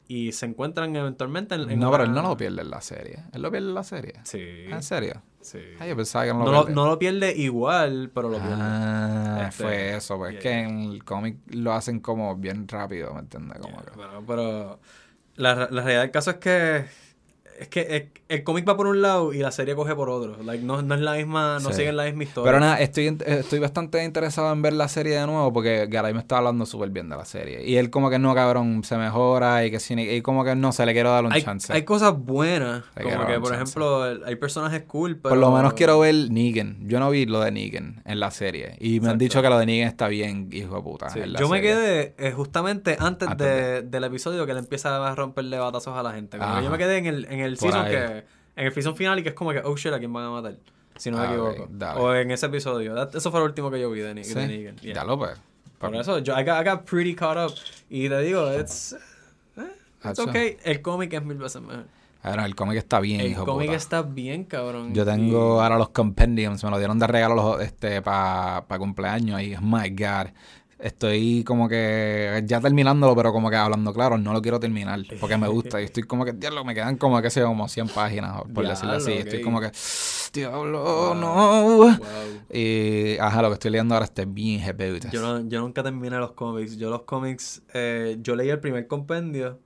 y se encuentran eventualmente en, en No, pero él no lo pierde en la serie. Él lo pierde en la serie. Sí. ¿En serio? Sí. Ay, yo pensaba que no lo No pierde. no lo pierde igual, pero lo pierde. Ah, Este, fue eso, pues yeah. que en el cómic lo hacen como bien rápido, ¿me entiendes? Como que- Bueno, pero la, la realidad del caso es que es que el, el cómic va por un lado y la serie coge por otro. Like, no, no es la misma, no Sí. siguen la misma historia. Pero nada, estoy, estoy bastante interesado en ver la serie de nuevo porque Garay me está hablando súper bien de la serie. Y él como que no, cabrón, se mejora y que sí, y como que no se le quiero dar un hay, chance. hay cosas buenas, Le como que por chance. ejemplo, hay personajes cool, pero... Por lo menos quiero ver Negan. Yo no vi lo de Negan en la serie. Y me han dicho que lo de Negan está bien, hijo de puta. Sí, en la Yo me quedé eh, justamente antes, Antes de, del episodio que él empieza a romperle batazos a la gente. Como que Ajá. yo me quedé en el, en el Por season ahí. que... En el season final y que es como que, oh shit, ¿a quién van a matar? Si no me Ah, equivoco. dale. O en ese episodio. That- eso fue lo último que yo vi de, Ni- de Negan. yeah. Ya lo pues. Por eso, yo, I, got, I got pretty caught up. Y te digo, it's, eh, it's Hacho. okay. El cómic es mil veces mejor. Ahora, el cómic está bien, El hijo cómic puta. está bien, cabrón. Yo tengo ahora los compendiums, me lo dieron de regalo los, este, para cumpleaños y, oh my God, estoy como que ya terminándolo, pero como que hablando claro, no lo quiero terminar porque me gusta y estoy como que, diablo, me quedan como que sé, como 100 páginas, por decirlo así. Diablo, Estoy como que, diablo, Wow. no. Wow. Y, ajá, lo que estoy leyendo ahora está bien heavy. Yo, no- yo nunca terminé los cómics. Yo los cómics, eh, yo leí el primer compendio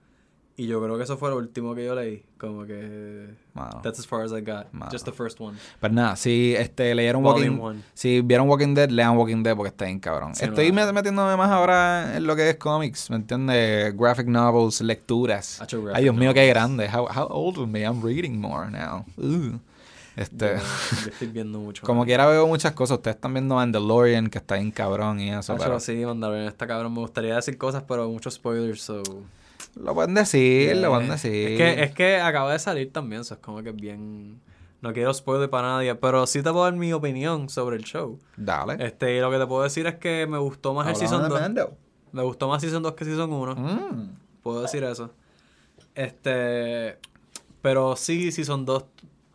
y yo creo que eso fue lo último que yo leí. Como que... Mano. That's as far as I got. Mano. Just the first one. Pero nada, si este, leyeron Volume Walking one. Si vieron Walking Dead, lean Walking Dead porque está bien cabrón. Sí, Estoy no. met- metiéndome más ahora en lo que es cómics, ¿me entiendes? Graphic novels, lecturas. Graphic Ay, Dios mío, qué novels. grande. How, how old of me? I'm reading more now. Ugh. Este, estoy viendo mucho. como quiera veo muchas cosas. Ustedes están viendo Mandalorian, que está bien cabrón y eso, Hacho, pero sí, Mandalorian está cabrón. Me gustaría decir cosas, pero muchos spoilers, so... lo pueden decir, lo pueden decir. Es que, es que acaba de salir también, eso es como que bien... No quiero spoiler para nadie, pero sí te puedo dar mi opinión sobre el show. Dale. Este, y lo que te puedo decir es que me gustó más el Season de 2. Mando. Me gustó más Season 2 que Season 1. Mm. Puedo decir eso. Este... Pero sí, Season 2...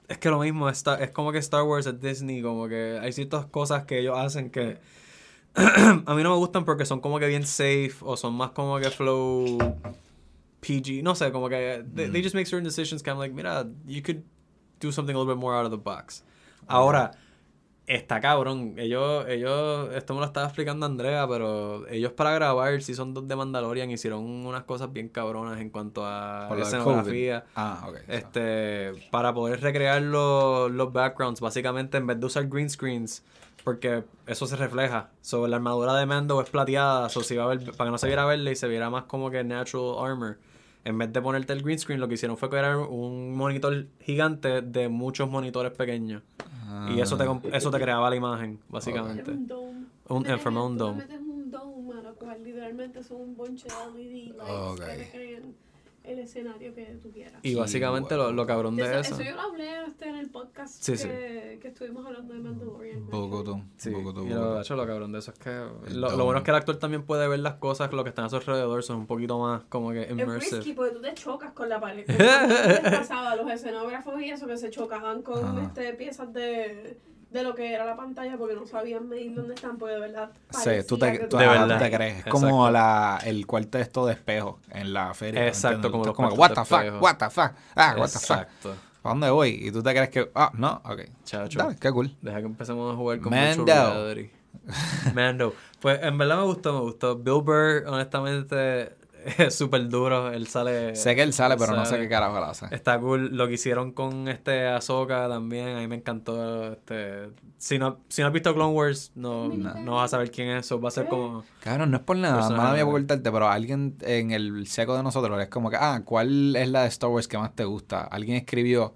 Es que lo mismo, es, es como que Star Wars es Disney, como que hay ciertas cosas que ellos hacen que... a mí no me gustan porque son como que bien safe o son más como que flow PG, no sé, como que they, Mm. they just make certain decisions kind of like, mira, you could do something a little bit more out of the box. Ahora, está cabrón, ellos, ellos, esto me lo estaba explicando Andrea, pero ellos para grabar el Season 2 de Mandalorian hicieron unas cosas bien cabronas en cuanto a Por escenografía. Ah, ok. Este, para poder recrear los, los backgrounds, básicamente en vez de usar green screens, porque eso se refleja. Sobre la armadura de Mando es plateada, so si va a ver, para que no se viera verde y se viera más como que natural armor. En vez de ponerte el green screen, lo que hicieron fue crear un monitor gigante de muchos monitores pequeños. Y eso te, comp- eso te creaba la imagen, básicamente. Un dome. Un- un tú le dome. metes un dome a lo cual literalmente son un bonche de LED lights Ok. que el escenario que tú quieras. Y básicamente lo, lo cabrón de eso, eso. eso yo lo hablé este, en el podcast Sí, sí. que, que estuvimos hablando de Mandalorian. Bogoto, Sí, Bogoto, y lo, Bogoto. hecho, lo cabrón de eso es que lo, lo bueno es que el actor también puede ver las cosas, lo que están a su alrededor son un poquito más como que Es risky immersive. porque tú te chocas con la pared. Pasaba, los escenógrafos y eso que se chocaban con Ajá. este, piezas de, de lo que era la pantalla porque no sabían medir dónde están, porque de verdad. Sí, tú te, que tú, De ajá, verdad. tú te crees. Es como la, el cuarto de esto de espejo en la feria. Exacto, como los como, what the fuck, what the fuck, ah, what the fuck. Exacto. ¿Para dónde voy? Y tú te crees que, ah, no, ok. Chacho. Dale, qué cool. Deja que empecemos a jugar con Mando. reality. Mando. Pues en verdad me gustó, me gustó. Bill Burr, honestamente, es súper duro. Él sale. Sé que él sale, pero no sé qué carajo él hace. Está cool. Lo que hicieron con este Ahsoka también, a mí me encantó. Este, si no, si no has visto Clone Wars, no, No. no vas a saber quién es. Eso va a ser como. Cabrón, no es por nada, mala mía por cortarte, pero alguien en el seco de nosotros es como que, ah, ¿cuál es la de Star Wars que más te gusta? Alguien escribió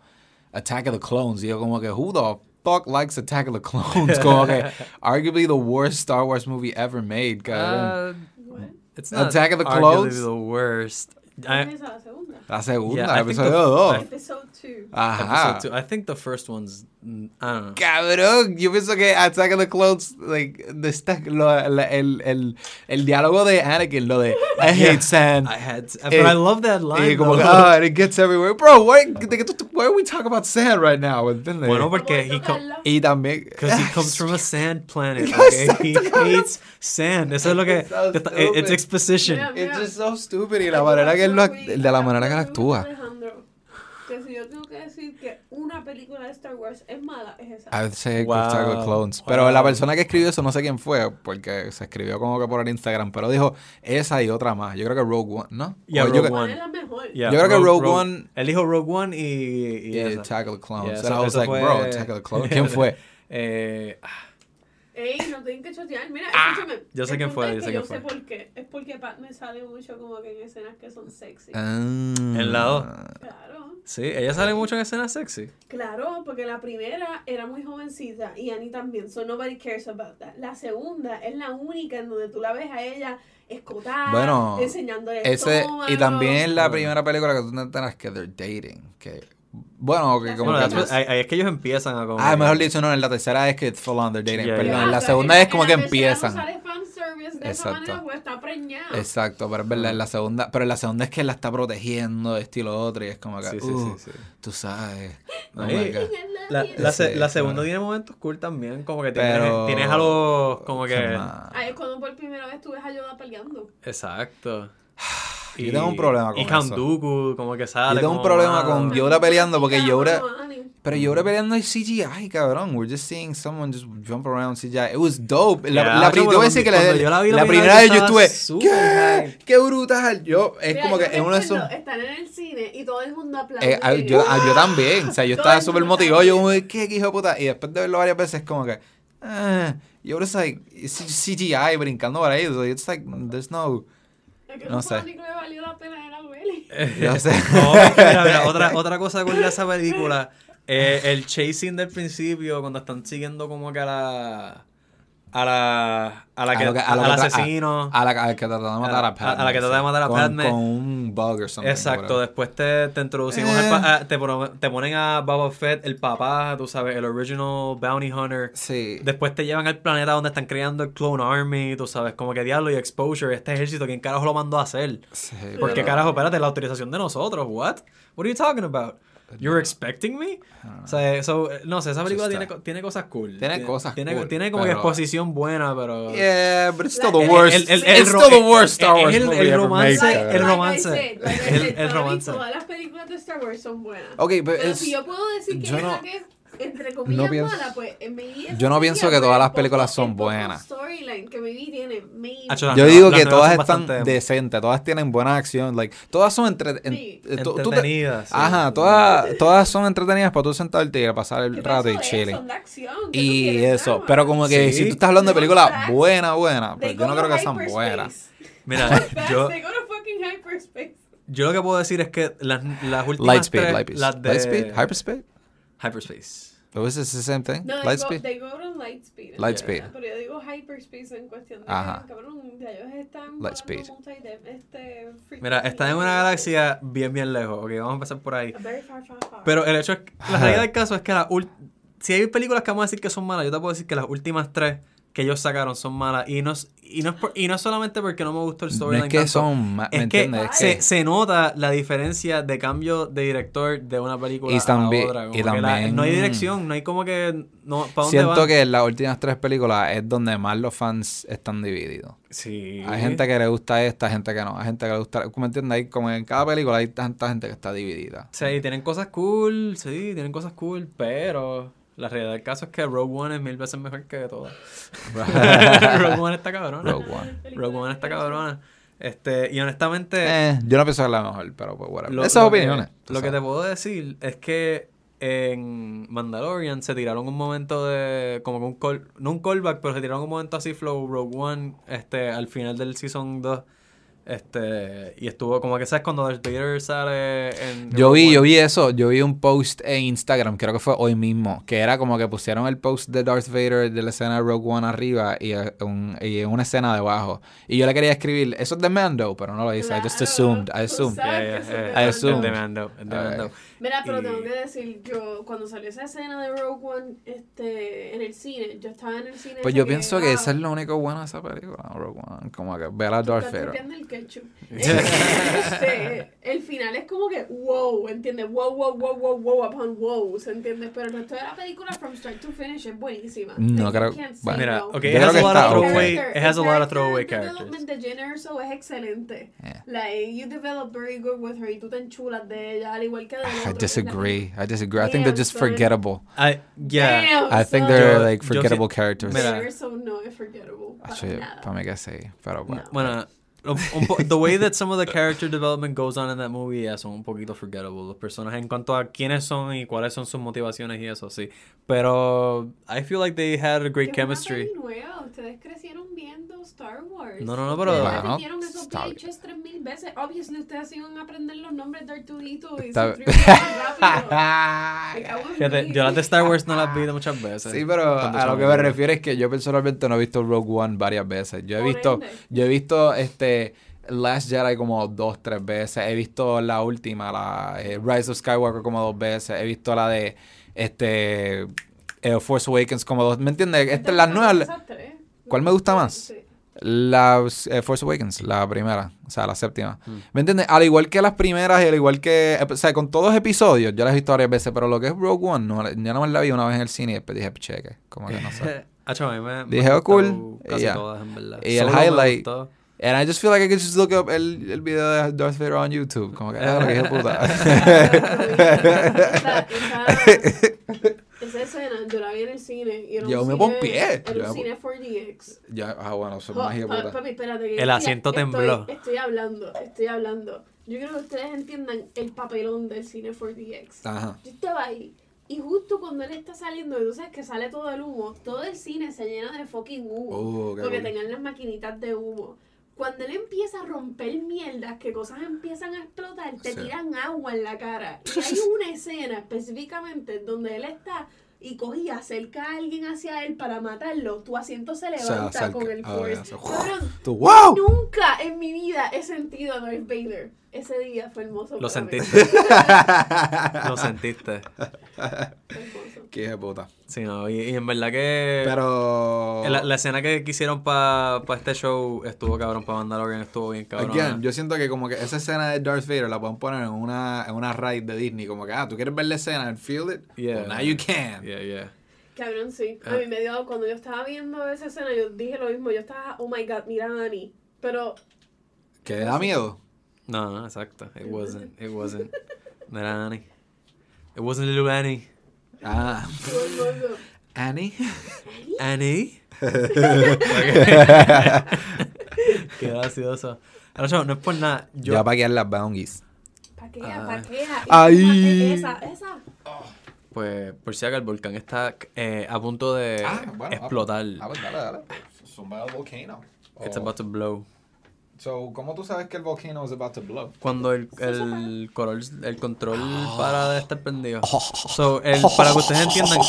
Attack of the Clones y yo como que, who the fuck likes Attack of the Clones? Como que, arguably the worst Star Wars movie ever made, cabrón. Ah? It's not Attack of the Clones? the worst. I, es la segunda? la segunda, Yeah, think episodio the- 2. Episode 2. Ajá. episode two. I think the first one's. mm, I don't know. Cabrón, yo pienso que Attack of the Clones, like, desta- lo- la- el, el, el diálogo de Anakin, lo de I hate Yeah. sand. I had, to- but Eh, I love that line. Y como que, though. ah, it gets everywhere. Bro, why, de que why are we talking about sand right now? ¿Entiendes? Bueno, porque he Como com- y también... Because he comes from a sand planet. Okay? He hates sand. Eso es lo que. So it- it's stupid. exposition. Mira, It's just so stupid. Y la manera que él lo, de la manera que él actúa. Alejandro, que que si yo tengo que decir que una película de Star Wars es mala, es esa. I would say Wow, Clones. wow. Pero la persona que escribió eso, no sé quién fue, porque se escribió como que por el Instagram, pero dijo esa y otra más. Yo creo que Rogue One, ¿no? Yeah, yo Rogue que- One. ¿Cuál es la mejor? Yeah, Yo creo que Rogue One- Él dijo Rogue One y. y Y esa. Attack of the Clones. Yeah, And eso- I was like, fue- bro, Attack of the Clones. ¿Quién fue? Eh, ah, Ey, no tienen que chotear. Mira, Ah, escúchame. yo sé quién fue, es yo que sé quién yo fue. sé por qué. Es porque Pat me sale mucho como que en escenas que son sexy. Ah. En la. Claro. sí, ella sale mucho en escenas sexy. Claro, porque la primera era muy jovencita y Annie también, so nobody cares about that. La segunda es la única en donde tú la ves a ella escotada, Bueno, enseñándole Ese, y también es la Mm. primera película que tú te enteras que they're dating. Que, bueno, que como Bueno, que... ahí, ahí es que ellos empiezan a como. Ah, mejor dicho, no, en la tercera es que it's full on dating. Yeah, Perdón, yeah. en la segunda es como en que la tercera empiezan. No de Exacto. esa manera porque está preñada. Exacto, pero es verdad, en la segunda, pero en la segunda es que la está protegiendo, esto y lo otro, y es como que, Sí, sí, uh, sí, sí. tú sabes. Oh God. La, la, se- segunda claro. tiene momentos cool también, como que tienes, Pero... tienes algo como que... Ahí es cuando por primera vez tú ves a Yoda peleando. Exacto. Yo tengo un problema con Y eso. Count Dooku, como que sale Yo tengo un problema malo. con Yoda peleando porque Yoda... Pero Yoda peleando es CGI, cabrón. We're just seeing someone just jump around CGI. It was dope. La, Ya, la, voy a decir que la, yo la vi la la primera vez yo estuve, ¿qué? ¡Qué brutal! Yo, es Mira, como yo que en uno de esos... Están en el cine y todo el mundo aplaude. Eh, ah, yo, ah, yo también, o sea, yo estaba súper motivado, yo como. ¿qué, qué hijo de puta? Y después de verlo varias veces, como que, ah, yo was like, it's CGI brincando por ahí, so it's like, there's no, Es que no sé. sé. que me valió la pena era Belly. yo sé. No, mira, mira, otra, otra cosa con esa película, eh, el chasing del principio, cuando están siguiendo como que a la... A la... A la que... A que- a al asesino. A la, a la que trató de matar A- Padme. a la que trató de matar a Padme. Con un bug or something. Exacto, después te, te introducimos Eh. al te, te ponen a Boba Fett, el papá, tú sabes, el original bounty hunter. Sí. Después te llevan al planeta donde están creando el Clone Army, tú sabes, como que diablo y exposure, este ejército, ¿quién carajo lo mandó a hacer? sí, ¿Por qué pero- carajo? Espérate, la autorización de nosotros, what? What are you talking about? You're expecting me? O sea, eso, no sé, esa película tiene, tiene cosas cool. Tiene cosas tiene, cool, Tiene como que exposición buena, pero... Yeah, but it's still the el- worst. el- el- el it's still the worst Star el- Wars el- movie el ever romance- el romance. Like I said, like I El- said, romance. Todas las películas de Star Wars son buenas. Ok, pero Pero si yo puedo decir que yo es no- la que entre comillas pienso- mala, pues en mi Yo no pienso que todas las películas son buenas. storyline que Maybe tiene, maybe. Hacho, las Yo digo que todas están decentes, todas tienen buena acción, like, todas son entre, en- Sí. eh, tú- tú te- Entretenidas, sí. Ajá, todas, todas son entretenidas para tú sentarte y pasar el ¿Qué rato y chilling. Son de acción. ¿qué tú Y eso, drama? pero como que Sí. si tú estás hablando de No, películas buenas, buenas, pues yo no creo que sean buenas. Mira, yo, yo lo que puedo decir es que las, las últimas Lightspeed, tres, Lightspeed. las de... Lightspeed, Hyperspeed? Hyperspace. Was it the same thing? No, they go, Lightspeed? they go to Lightspeed. Lightspeed. Pero yo digo hyperspace en cuestión de Ajá. cabrón, ellos están Lightspeed. este, Mira, están en una galaxia bien, bien lejos. Ok, vamos a empezar por ahí. Very far, far, far. Pero el hecho es que, la realidad del caso es que la ul- si hay películas que vamos a decir que son malas, yo te puedo decir que las últimas tres que ellos sacaron son malas. Y no, y no, es, por- y no es solamente porque no me gustó el No storyline. es que tanto. son, ma- ¿me Es que? Es se, que- se nota la diferencia de cambio de director de una película Y a también- otra. Como y que la- también- no hay dirección, no hay como que... No, ¿para dónde Siento que en las últimas tres películas es donde más los fans están divididos. Sí. Hay gente que le gusta esta, hay gente que no. Hay gente que le gusta. ¿Cómo entiendes? Hay, como en cada película hay tanta gente que está dividida. Sí, tienen cosas cool, sí, tienen cosas cool, pero la realidad del caso es que Rogue One es mil veces mejor que todas. Rogue One está cabrona. Rogue One. Rogue One está cabrona. Este, y honestamente, Eh, yo no pienso que es la mejor, pero pues whatever. lo- Esas lo que- opiniones. tú lo que te puedo decir es que en Mandalorian se tiraron un momento de como que un call, no un callback, pero se tiraron un momento así flow Rogue One este al final del season 2. Este, y estuvo como que sabes cuando Darth Vader sale en Yo vi, One? yo vi eso, yo vi un post en Instagram, creo que fue hoy mismo, que era como que pusieron el post de Darth Vader de la escena de Rogue One arriba y, eh, un- y una escena debajo. Y yo le quería escribir, eso es de Mando, pero no lo hice, I just Claro, assumed, I assumed. Yeah, yeah, yeah. I va a assume. El de. Mando, de. Mando. Mira, pero Y- tengo que decir, yo cuando salió esa escena de Rogue One este, en el cine, yo estaba en el cine. Pues yo pienso que ah, eso es lo único bueno de esa película, Rogue One, como que ver a Darth Vader. el ketchup. Este, el final es como que wow, ¿entiendes? Wow, wow, wow, wow, wow upon wow, ¿se entiende? Pero el resto de la película, from start to finish, es buenísima. No creo- bueno. Mira, no. ok, Yo it creo has que a lot está of throwaway, Character- it has a el lot of character throwaway characters. development de Jyn Erso es excelente. Yeah. Like, you develop very good with her y tú te enchulas de ella, al igual que de disagree. I disagree. I think they're just son. forgettable. I, yeah. Damn, I think son. they're Yo- like yo forgettable characters. Mira. They're so no es forgettable. Para Actually, nada. para mí que sí, pero bueno. Bueno, un- un po- the way that some of the character development goes on in that movie, yeah, son un poquito forgettable. Los personajes en cuanto a quiénes son y cuáles son sus motivaciones y eso, sí. Pero I feel like they had a great chemistry. nueva, Ustedes crecieron viendo Star Wars. No, no, no, pero- Ustedes repitieron esos. VHS tres mil veces. Obviously, ustedes iban a aprender los nombres de Arturito y Está rápido. Yo las de Star Wars no las vi de muchas veces. Sí, pero a lo que me refiero es que yo personalmente no he visto Rogue One varias veces. Yo he Por visto, ende. yo he visto este Last Jedi como dos, tres veces. He visto la última, la eh, Rise of Skywalker como dos veces. He visto la de este eh, Force Awakens como dos. ¿Me entiendes? Esta es la nueva. Tres. ¿Cuál me gusta más? La eh, Force Awakens, la primera, o sea, la séptima. ¿Me entiendes? Al igual que las primeras y al igual que, o sea, con todos los episodios, yo las he visto varias veces, pero lo que es Rogue One, no, yo nada más la vi una vez en el cine y después dije, cheque, como que no sé. Me, me Dije, oh, cool. Casi Y ya. todas, en verdad. Y el me highlight- gustó. And I just feel like I could just look up el, el video de Darth Vader on YouTube, como que, ah, lo que dije puta. esa, esa, esa escena yo la vi en el cine. Y era un Yo me cine- pompié. Era Yo un me- cine 4DX. ya, ah, bueno, Oh, más puta. papi, espérate. que El estoy- asiento estoy- tembló. Estoy hablando, estoy hablando. Yo quiero que ustedes entiendan el papelón del cine 4DX. Ajá. Yo estaba ahí. Y justo cuando él está saliendo, y tú sabes que sale todo el humo, todo el cine se llena de fucking humo. Oh, porque cool. tenían las maquinitas de humo. Cuando él empieza a romper mierdas, que cosas empiezan a explotar, te Sí. tiran agua en la cara. Y hay una escena específicamente donde él está y cogía, acerca a alguien hacia él para matarlo. Tu asiento se levanta con el Ah, force. Cabrón, Tú, ¡Wow! Nunca en mi vida he sentido a Darth Vader. Ese día fue hermoso. Lo para mí. sentiste. Lo sentiste. Qué puta. Sí, no, y, y en verdad que... Pero... La, la escena que quisieron para este show estuvo cabrón, para Mandalorian estuvo bien cabrón. Again, yo siento que como que esa escena de Darth Vader la pueden poner en una, en una ride de Disney. Como que, ah, ¿tú quieres ver la escena and feel it? Yeah. Well, now you can. Yeah, yeah. Cabrón, sí. A Ah. mí me dio, cuando yo estaba viendo esa escena, yo dije lo mismo. Yo estaba, oh my god, mira a Annie. Pero, Que da miedo. No, no, exacto. It wasn't. It wasn't. No era Annie. It wasn't little Annie. Ah. Annie. Annie. Qué gracioso. Ahora, no es por nada. Yo Yo, voy a paquear las boungies. paquea, Ah. paquea. Ay. Esa, esa. pues, por si acaso, el volcán está eh, a punto de explotar. Ah, pues dale, dale. Zumba el volcano. It's about to blow. So, ¿cómo tú sabes que el volcano is about to blow? Cuando el, el, color, el control para de estar prendido. So, el, para que ustedes entiendan,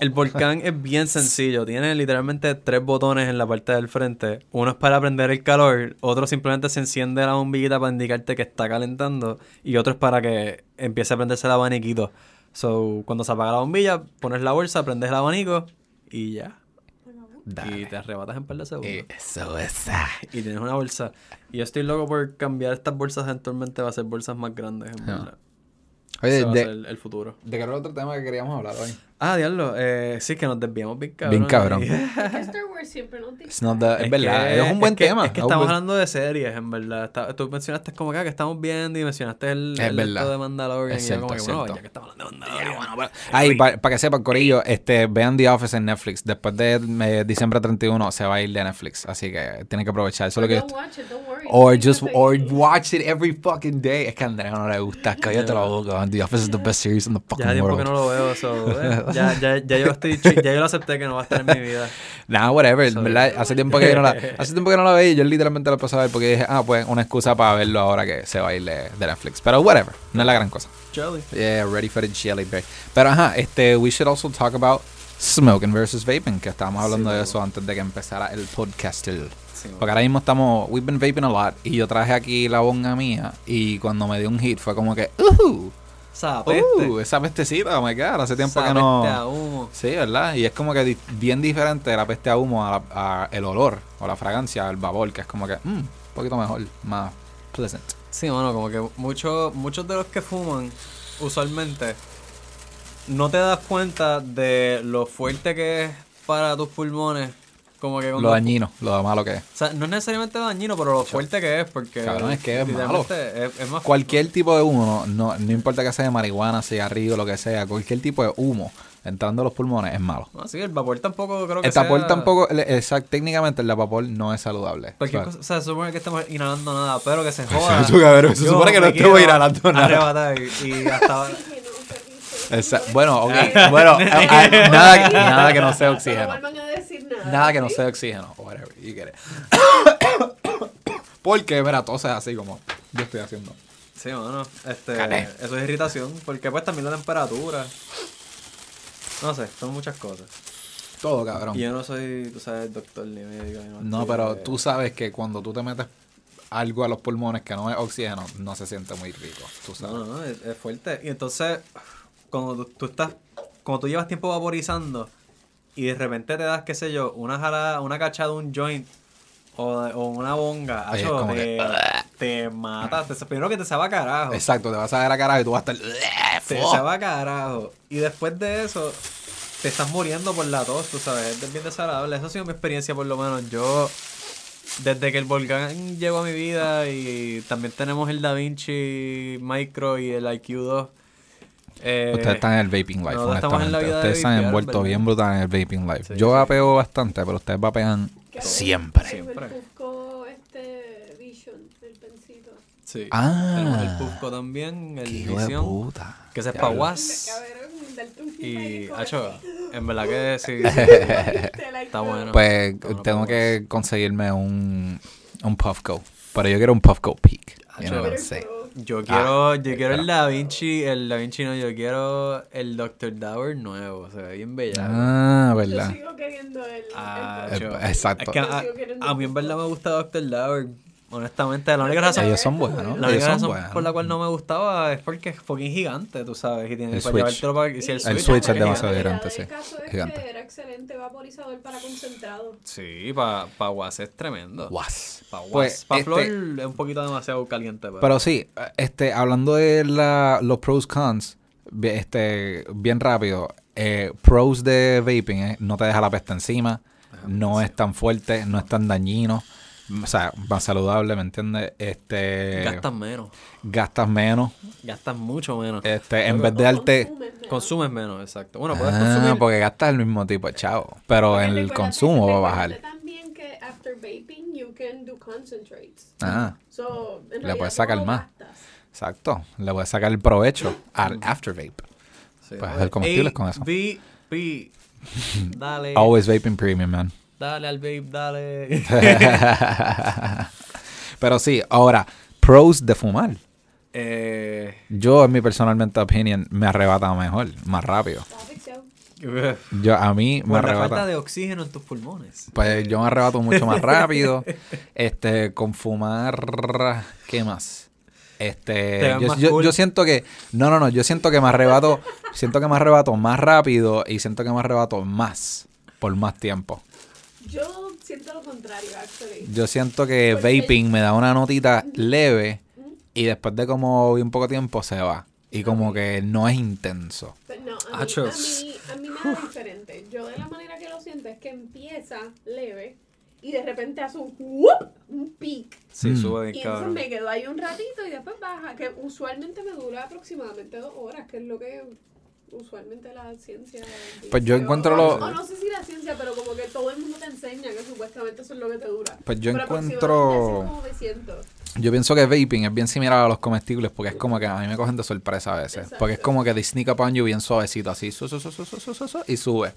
el volcán es bien sencillo. Tiene literalmente tres botones en la parte del frente. Uno es para prender el calor, otro simplemente se enciende la bombillita para indicarte que está calentando y otro es para que empiece a prenderse el abaniquito. So, cuando se apaga la bombilla, pones la bolsa, prendes el abanico y ya. Y te arrebatas en par de segundos. Eso es. Y tienes una bolsa. Y yo estoy loco por cambiar estas bolsas eventualmente va a ser bolsas más grandes, en verdad. Oye, Ese va a de, ser el futuro. ¿de qué era el otro tema que queríamos hablar hoy? Ah, diablo. Eh, sí, que nos desviamos bien cabrón. Bien cabrón. que Star Wars siempre nos es, verdad, que- es un buen que- tema. Es que es un estamos hablando de series, en verdad. Está- tú mencionaste como que, ah, que estamos viendo y mencionaste el, Es el esto de Mandalorian. Es y yo cierto, como que, bueno, cierto. ya que estamos hablando de Mandalorian. Ay, para que sepan, Corillo, este, vean The Office en Netflix. Después de eh, diciembre 31 se va a ir de Netflix. Así que tienen que aprovechar. Eso es lo que Don't watch it, don't worry. Or just, que or watch it every fucking day. Es que a Andrea no le gusta. Cállate la boca. The Office is the best series in the fucking Ya tiempo world. que no lo veo, so, eh, ya, ya, ya, yo estoy, ya yo lo acepté que no va a estar en mi vida. Nah, whatever. So- ¿verdad? Hace tiempo que yo no la, hace tiempo que no la veía y yo literalmente la pasé a ver porque dije, ah, pues una excusa para verlo ahora que se va a ir de, de Netflix. Pero whatever. No es la gran cosa. Jelly. Yeah, ready for the jelly bear. Pero ajá, este, we should also talk about smoking versus vaping, que estábamos hablando Sí, de eso antes de que empezara el podcast. Sí, Porque ahora mismo estamos, we've been vaping a lot, y yo traje aquí la bonga mía, y cuando me dio un hit fue como que, uh, Sapeste. uh, esa pestecita, oh my god, hace tiempo que Sapeste a no... humo. Sí, ¿verdad? Y es como que bien diferente de la peste a humo a, la- a el olor, o la fragancia, el vapor, que es como que, mm, un poquito mejor, más pleasant. Sí, bueno, como que muchos muchos de los que fuman, usualmente, no te das cuenta de lo fuerte que es para tus pulmones como que... Lo dañino, lo malo que es. O sea, no es necesariamente dañino, pero lo fuerte que es, porque... Cabrón, es que es literalmente Es, es más... Cualquier tipo de humo, no, no importa que sea marihuana, cigarrillo, lo que sea, cualquier tipo de humo entrando a los pulmones es malo. No, sí, el vapor tampoco creo que El vapor sea- tampoco, el- exact, técnicamente el vapor no es saludable. Cualquier O sea, cosa, o sea, se supone que estamos inhalando nada, pero que se joda. Eso, cabrón, se supone que no quiero inhalando nada. y, y hasta ahora... Esa- bueno, ok, bueno, a- a- nada, nada que no sea No oxígeno. vuelvan a decir nada. Nada que no sea oxígeno. Whatever, you get it. Porque, mira, toses así como yo estoy haciendo. Sí, bueno, este, eso es irritación, porque pues también la temperatura. No sé, son muchas cosas. Todo, cabrón. Y yo no soy, tú sabes, doctor ni médico. ni No, pero de- tú sabes que cuando tú te metes algo a los pulmones que no es oxígeno, no se siente muy rico. Tú sabes. No, no, es, es fuerte. Y entonces, cuando tú, tú estás, cuando tú llevas tiempo vaporizando y de repente te das, qué sé yo, una jala, una cachada de un joint o, una bonga, Oye, acho, te, que- te mata. Te, primero que te sabe a carajo. Exacto, te vas a ver a carajo y tú vas a estar. Te a carajo. Y después de eso, te estás muriendo por la tos, tú sabes. Es bien desagradable. Eso ha sido mi experiencia, por lo menos. Yo, desde que el volcán llegó a mi vida y también tenemos el Da Vinci Micro y el IQ2. Eh, Ustedes están en el vaping life, en honestamente. Ustedes se han envuelto bien brutal en el vaping life. Sí, Yo sí. vapeo bastante, pero ustedes vapean Qué siempre. Siempre. El este, Vision, el pensito. Sí. Ah. Tenemos el Pufco también, el Qué hijo de Visión. puta. Que ese es Y, hacho, en verdad que sí. Está Está bueno. Pues No, no tengo que conseguirme un, un Puffco. Pero yo quiero un Puffco Peak. What I'm Pero, saying? Yo quiero, yo quiero el. Da Vinci, el Da Vinci no, yo quiero el Dr. Dower nuevo, se ve bien bella. Ah, Yo verdad. sigo queriendo el. Ah, el Eh, yo- exacto. Es que a, Yo a mí en verdad me gusta Dr. Dower. Honestamente, la única razón, Ellos son buenos, La única razón buenos. por la cual no me gustaba es porque es fucking gigante, tú sabes. Y tiene El Switch. llevártelo para- y si el El Switch, es demasiado gigante. grande, sí. El caso es Gigante. que era excelente vaporizador para concentrado. Sí, para pa Guas es tremendo. Was. Para. Pues, para este- Flor es un poquito demasiado caliente. Pero, Pero sí, este, hablando de la, los pros cons, este, bien rápido, eh, pros de vaping, eh, no te deja la peste encima, no es tan fuerte, no es tan dañino, o sea, más saludable, ¿me entiendes? Este, gastas menos. gastas menos, Gastas mucho menos. este, en vez de darte, Consumes menos. Consumes menos, exacto. Bueno, puedes ah, consumir. porque gastas el mismo tipo chavo, pero Porque en el consumo va a bajar. también que after vaping you can do concentrates. Ah, So, en Le puedes sacar más. gastas. exacto, le a sacar el provecho al after vape. Sí, Puedes hacer comestibles con eso. Vi. Dale. Always vaping premium, man. Dale al vape, dale. Pero sí, ahora, pros de fumar. eh, Yo, en mi personalmente opinion, me arrebata mejor, más rápido. Yo, a mí me por la falta arrebata. de oxígeno en tus pulmones. Pues yo me arrebato mucho más rápido. este, con fumar, ¿qué más? Te Este, yo, más yo- cool. yo siento que, no, no, no, yo siento que me arrebato, siento que me arrebato más rápido y siento que me arrebato más por más tiempo. Yo siento lo contrario, actually. Yo siento que Porque- vaping me da una notita leve y después de como un poco tiempo se va. Y como que no es intenso. Pero no, a mí, a mí, a mí me da diferente. Yo de la manera que lo siento es que empieza leve y de repente hace un whoop, un peak. Sí, Mm. sube Y bien entonces me quedo ahí un ratito y después baja, que usualmente me dura aproximadamente dos horas, que es lo que usualmente la ciencia. Pues yo encuentro lo. O no sé si la ciencia, pero como que todo el mundo te enseña que supuestamente eso es lo que te dura. Pues yo encuentro. Yo pienso que vaping es bien similar a los comestibles porque es como que a mí me cogen de sorpresa a veces. Porque es como que te sneak bien suavecito, así, su, su, su, su su su su su y sube.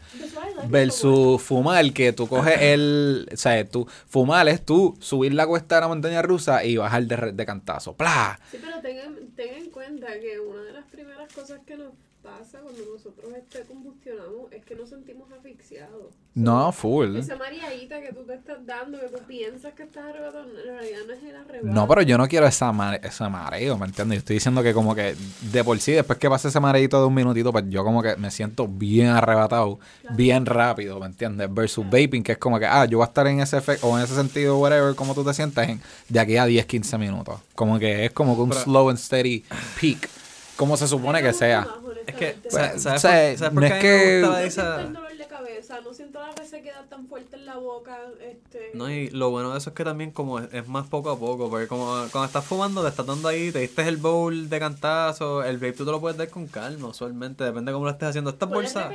Versus fumar, que tú coges el. O sea, tú, fumar es tú subir la cuesta de la montaña rusa y bajar de, de cantazo. ¡Pla! Sí, pero tengan ten en cuenta que una de las primeras cosas que nos pasa cuando nosotros este combustionamos es que nos sentimos asfixiados. No, full. Esa mareadita que tú te estás dando, que tú piensas que estás arrebatando, en realidad no es el arrebato. No, pero yo no quiero esa mare- ese mareo, ¿me entiendes? Yo estoy diciendo que como que de por sí, después que pase ese mareito de un minutito, pues yo como que me siento bien arrebatado, Claro. bien rápido, ¿me entiendes? Versus vaping, que es como que, ah, yo voy a estar en ese efecto, o en ese sentido, whatever, como tú te sientes, en, de aquí a 10, 15 minutos. Como que es como que un Pero- slow and steady peak, como se supone que sea. Es que. ¿sabes, sabes por, sabes no por es qué que- me gustaba No siento esa...? el dolor de cabeza, no siento la resequedad tan fuerte en la boca. Este, No, y lo bueno de eso es que también como es, es más poco a poco, porque como cuando estás fumando, te estás dando ahí, te diste el bowl de cantazo, el vape tú te lo puedes dar con calma, usualmente, depende de cómo lo estés haciendo. Estas bolsas...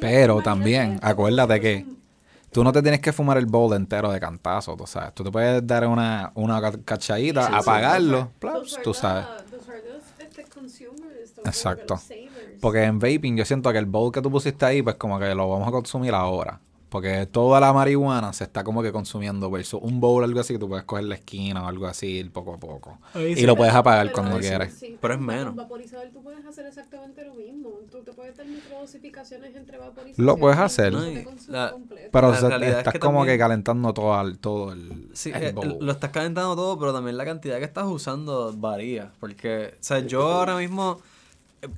Pero también, acuérdate que tú no te tienes que fumar el bowl entero de cantazo, tú sabes. Tú te puedes dar una, una ca- cachadita, Sí, sí, apagarlo, plaps, are tú sabes. those are the, este, consumers, those Exacto. Porque en vaping yo siento que el bowl que tú pusiste ahí, pues como que lo vamos a consumir ahora. Porque toda la marihuana se está como que consumiendo versus un bowl algo así que tú puedes coger la esquina o algo así poco a poco. Ahí Y lo puedes apagar Pero cuando eso, quieres. sí, Pero es con menos. vaporizador tú puedes hacer exactamente lo mismo. Tú te puedes dar microdosificaciones entre vaporizaciones. Lo puedes hacer. no la- completo. Pero La o sea, realidad es estás que como que calentando todo el, todo el, Sí, el eh, lo estás calentando todo, pero también la cantidad que estás usando varía. Porque, o sea, yo ahora mismo.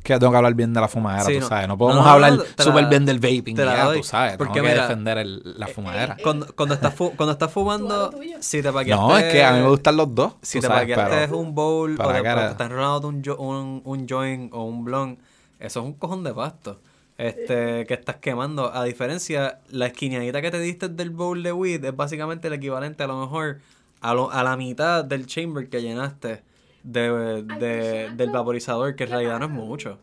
Que tengo que hablar bien de la fumadera, Sí, tú no. sabes. No No, podemos no, hablar súper bien del vaping ya, tú sabes. Porque tengo que mira, defender el- la fumadera. Cuando, cuando, estás, fu- cuando estás fumando, si te paqueaste. no, es que a mí me gustan los dos. Si te sabes, paqueaste un bowl o te, cara- te estás enrolando un, un, un joint o un blunt, eso es un cojón de pasto. Este, que estás quemando. A diferencia, la esquineadita que te diste del bowl de weed es básicamente el equivalente a lo mejor a, lo, a la mitad del chamber que llenaste de, de- del vaporizador, que en realidad no es mucho.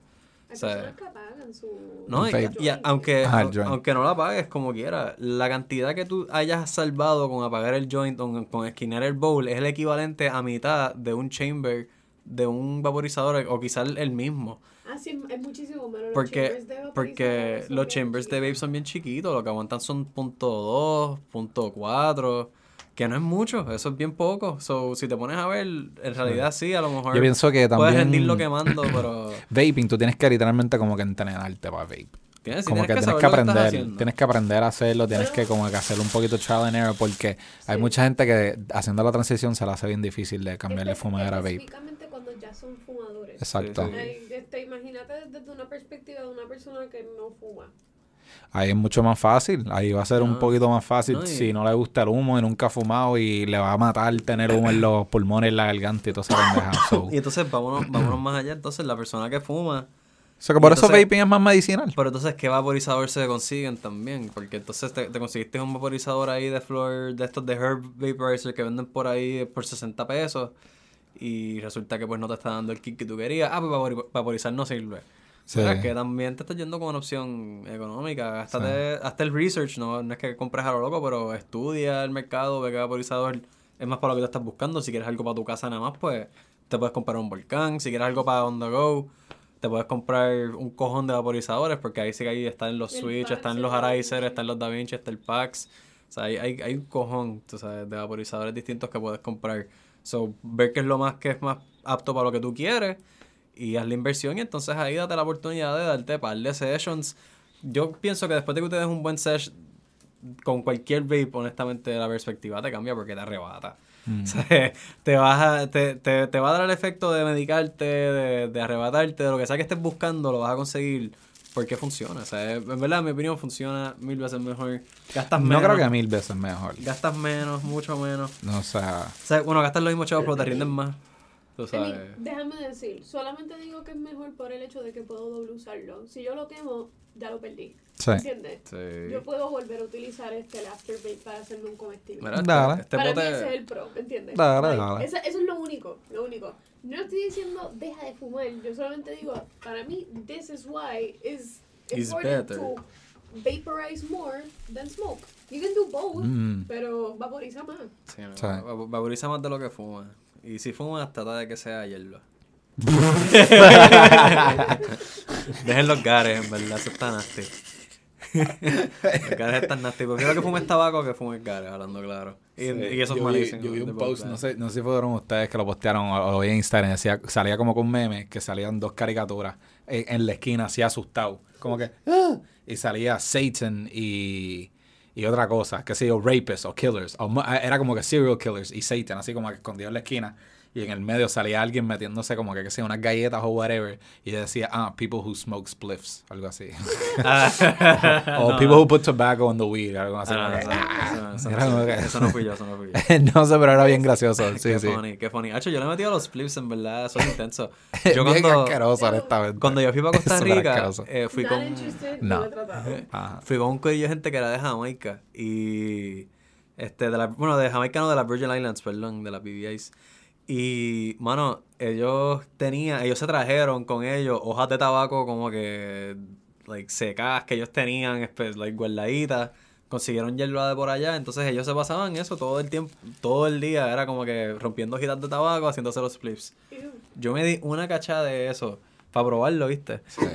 Hay o sea, personas que apagan su... No, y, aunque, Ah, aunque no la pagues como quiera, la cantidad que tú hayas salvado con apagar el joint o con, con esquinear el bowl es el equivalente a mitad de un chamber de un vaporizador o quizás el mismo. Ah, sí, es muchísimo menos. Los Porque, chambers de vaporizador porque son los chambers de vape son bien chiquitos, lo que aguantan son punto .2, punto .4, que no es mucho, eso es bien poco. So, si te pones a ver, en realidad sí, a lo mejor Yo pienso que puedes también rendirlo quemando, pero vaping, tú tienes que literalmente como que entrenarte para vape. tienes, como tienes que, tienes que estás aprender, tienes que aprender a hacerlo, tienes que como que hacer un poquito trial and error porque hay mucha gente que haciendo la transición se la hace bien difícil de cambiarle fumadera a vape. Específicamente cuando ya son fumadores. Exacto. Sí, sí. Ay, este, imagínate desde una perspectiva de una persona que no fuma. Ahí es mucho más fácil, ahí va a ser un poquito más fácil No, y- si no le gusta el humo y nunca ha fumado y le va a matar tener humo en los pulmones, en la garganta y toda esa pendeja. So, Y entonces vámonos, vámonos más allá. Entonces la persona que fuma, so que por eso vaping es más medicinal. pero entonces qué vaporizador se consiguen también, porque entonces te, te conseguiste un vaporizador ahí de flor, de estos de Herb Vaporizer que venden por ahí por 60 pesos y resulta que pues no te está dando el kick que tú querías. Ah, pues vapori- vaporizar no sirve. Sí. O sea, que también te estás yendo con una opción económica. Gástate, hasta el research, ¿no? no es que compres a lo loco, pero estudia el mercado, ve qué vaporizador es más para lo que tú estás buscando. Si quieres algo para tu casa nada más, pues te puedes comprar un volcán. Si quieres algo para on the go, te puedes comprar un cojón de vaporizadores, porque ahí sí que ahí están los Switch, Pax, están los. Arizer, están los DaVinci, está el Pax. O sea, hay, hay, hay un cojón, tú sabes, de vaporizadores distintos que puedes comprar. So, ver qué es lo más que es más apto para lo que tú quieres y haz la inversión y entonces ahí date la oportunidad de darte par de sessions. Yo pienso que después de que te des un buen sesh con cualquier vape, honestamente la perspectiva te cambia porque te arrebata. Mm. O sea, te, vas a- te, te, te va a dar el efecto de medicarte, de, de arrebatarte, de lo que sea que estés buscando, lo vas a conseguir porque funciona. O sea, en verdad, en mi opinión, funciona mil veces mejor. Gastas No menos. creo que mil veces mejor. Gastas menos, mucho menos. No, o sea, O sea, bueno, gastas los mismos chavos, pero te rinden más. Tú sabes. déjame decir, solamente digo que es mejor por el hecho de que puedo doble usarlo. Si yo lo quemo, ya lo perdí. sí. ¿Entiendes? Sí. Yo puedo volver a utilizar este el afterbate para hacerme un comestible. Mira, Dale. este, este para bote- mí ese es el pro, ¿entiendes? Dale, Like, dale. Eso, eso es lo único, lo único. No estoy diciendo deja de fumar, yo solamente digo, para mí, this is why is Is important better. to vaporize more than smoke. You can do both, Mm. pero vaporiza más. Sí, no, Sí. va- vaporiza más de lo que fuma. Y si fumas, trata de que sea hierba. Dejen los gares, en verdad, eso está nasty. los gares están nasty. Prefiero que fumes tabaco que fumes gares, hablando claro. Y, y eso es malísimo. Yo vi de un post, no sé, no sé si fueron ustedes que lo postearon o lo vi en Instagram, decía, salía como con meme, que salían dos caricaturas en, en la esquina, así asustado, como que, "Ah", y salía Satan y, y otra cosa, que sé yo, rapists o killers, o mo- era como que serial killers y Satan, así como que escondido en la esquina, y en el medio salía alguien metiéndose como que, que sea unas galletas o whatever. Y decía, ah, people who smoke spliffs, algo así. o people who put tobacco in the weed, algo así. Ah, que, eso, no fui yo, eso no fui yo. no sé, pero era bien gracioso. Sí, qué sí. funny, qué funny. Hacho, yo le he metido a los flips, en verdad, eso es intenso. Yo bien cuando, asqueroso, honestamente. cuando yo fui para Costa Rica, eh, fui con... No. no. Ajá. Fui con un corillo de gente que era de Jamaica y este de la, bueno, de Jamaica no, de las Virgin Islands, perdón, de las BVIs. Y mano, ellos tenían, ellos se trajeron con ellos hojas de tabaco como que like secas que ellos tenían, espe- like guardaditas. Consiguieron hierba de por allá, entonces ellos se pasaban eso todo el tiempo, todo el día, era como que rompiendo hojitas de tabaco, haciéndose los flips. Yo me di una cachada de eso para probarlo, ¿viste? Sí.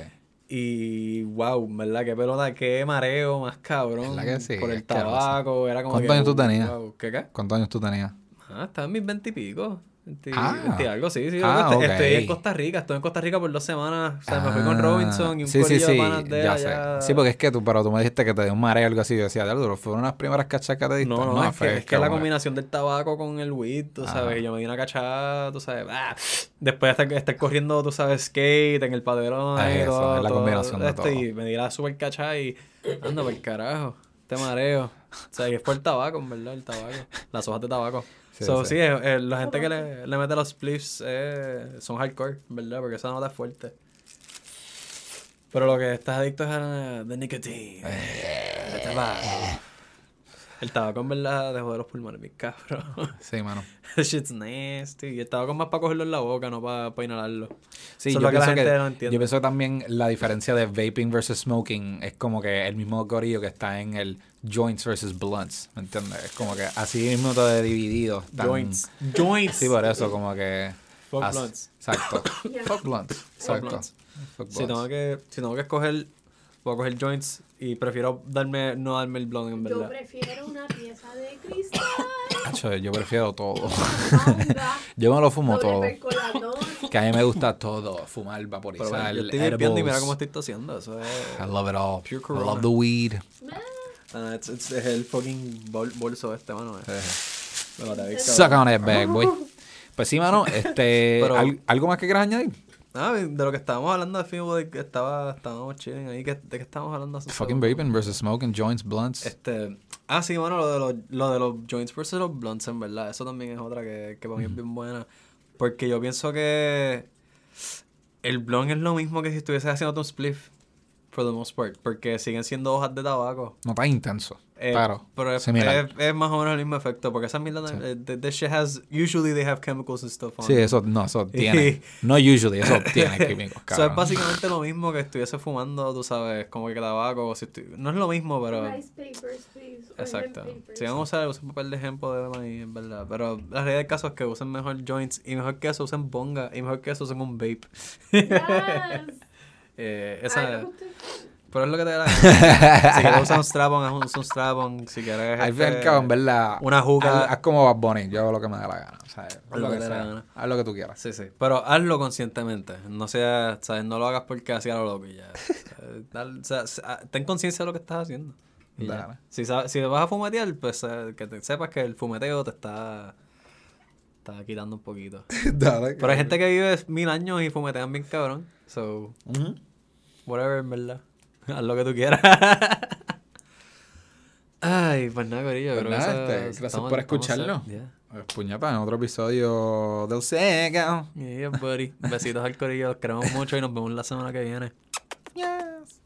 Y wow, ¿verdad? Qué pelota, qué mareo más cabrón. ¿Verdad que sí? Por el tabaco, era como. ¿Cuántos que, años tú tenías? wow, ¿Qué qué? ¿Cuántos años tú tenías? Ah, estaba en mis veintipico. Ah. veinti algo, sí, sí. Ah, estoy, estoy en Costa Rica, estoy en Costa Rica por dos semanas. O sea, me fui con Ah, Robinson y un sí, sí, sí, de de ya allá. sé. Sí, porque es que tú, pero tú me dijiste que te dio un mareo o algo así. Yo decía, diablo, fueron las primeras cachas que te diste. No, no, es, fue- que, es que la combinación del tabaco con el weed, tú sabes, y yo me di una cachada, tú sabes, ah, después de estar, estar corriendo, tú sabes, skate en el padelón, eso, todo, es la todo combinación de esto, todo. y me di la super cachada y anda por el carajo, te mareo. O sea, y es por el tabaco, en verdad, el tabaco, las hojas de tabaco. Sí, so, sí. eh, eh, la gente que le, le mete los spliffs eh, son hardcore, verdad, porque esa nota es fuerte. Pero lo que estás adicto es a de nicotine, Eh. de tabaco. El tabaco en verdad dejó de los pulmones, mi cabrón. Sí, mano. Shit's nasty. Y el tabaco es más para cogerlo en la boca, no para, inhalarlo. Sí, Eso yo es lo que la gente que, no entiende. yo pienso que también la diferencia de vaping versus smoking es como que el mismo corillo que está en el joints versus blunts, ¿me entiendes? Es como que así mismo todo dividido. tan- Joints. Joints. Sí, por eso, como que... Fuck as- blunts. Exacto. Yeah. Fuck blunts. Exacto. blunts. Fuck Si tengo, blunts. que, si tengo que escoger, voy a coger joints y prefiero darme, no darme el blunt, en Yo verdad. prefiero una pieza de cristal. Yo prefiero todo. Yo me lo fumo todo. Que a mí me gusta todo. Fumar, Pero vaporizar, bueno, yo estoy limpiando y mira cómo estoy tosiendo. Eso es. I love it all. Pure I Corona. love the weed. Ah, it's- it's- es el fucking bol- bolso este, mano. eh. Suck on that bag, boy. Pues sí, mano, este, Pero- ¿al- ¿algo más que quieras añadir? Ah, de lo que estábamos hablando de Fibo, de que estaba, estábamos chilling ahí, que, ¿de qué estábamos hablando? hace Fucking vaping versus smoking, joints, blunts. Este, ah, sí, bueno, lo de los, lo de los joints versus los blunts, en verdad. Eso también es otra que, que para mí es bien buena. Porque yo pienso que el blunt es lo mismo que si estuviese haciendo un spliff, for the most part. Porque siguen siendo hojas de tabaco. No tan intenso, Eh, pero, pero es, es, es más o menos el mismo efecto. Porque esa mierda, eh, the- this shit has, usually they have chemicals and stuff on Sí, eso, no, eso tiene. No usually, eso tiene químicos, O sea, cabrón. es básicamente lo mismo que estuviese fumando, tú sabes, como que tabaco. o Si estu- no es lo mismo, pero... Rice papers, please. Exacto. Si van a usar, usen papel de ejemplo de maíz, en verdad. Pero la realidad del caso es que usen mejor joints y mejor que eso usen bonga y mejor que eso usen un vape. Yes. Eh, esa, pero es lo que te da la gana. Si quieres usar un strap-on, haz un, strap-on. Si quieres... Al fin y al este, cabo, en verdad. una juca- Haz, haz como Bad Bunny, yo hago lo que me da la gana. O sea, haz lo lo que te dé la gana. Haz lo que tú quieras. Sí, sí. Pero hazlo conscientemente. No sea, ¿sabes? No lo hagas porque así a lo loco y ya. Eh, o sea, se- ah, ten conciencia de lo que estás haciendo. Y ya. Dale. Si, sabes, si vas a fumetear, pues eh, que te sepas que el fumeteo te está, está quitando un poquito. Dale. Pero hay gente que vive mil años y fumetean bien cabrón. So, whatever, en verdad. Haz lo que tú quieras. Ay, pues nada, Corillo. Pues nada, este, gracias estamos- por escucharlo. Yeah. Pues, Puñeta, en otro episodio del Sega. Yeah, buddy. Besitos al Corillo. Los queremos mucho y nos vemos la semana que viene. Yes.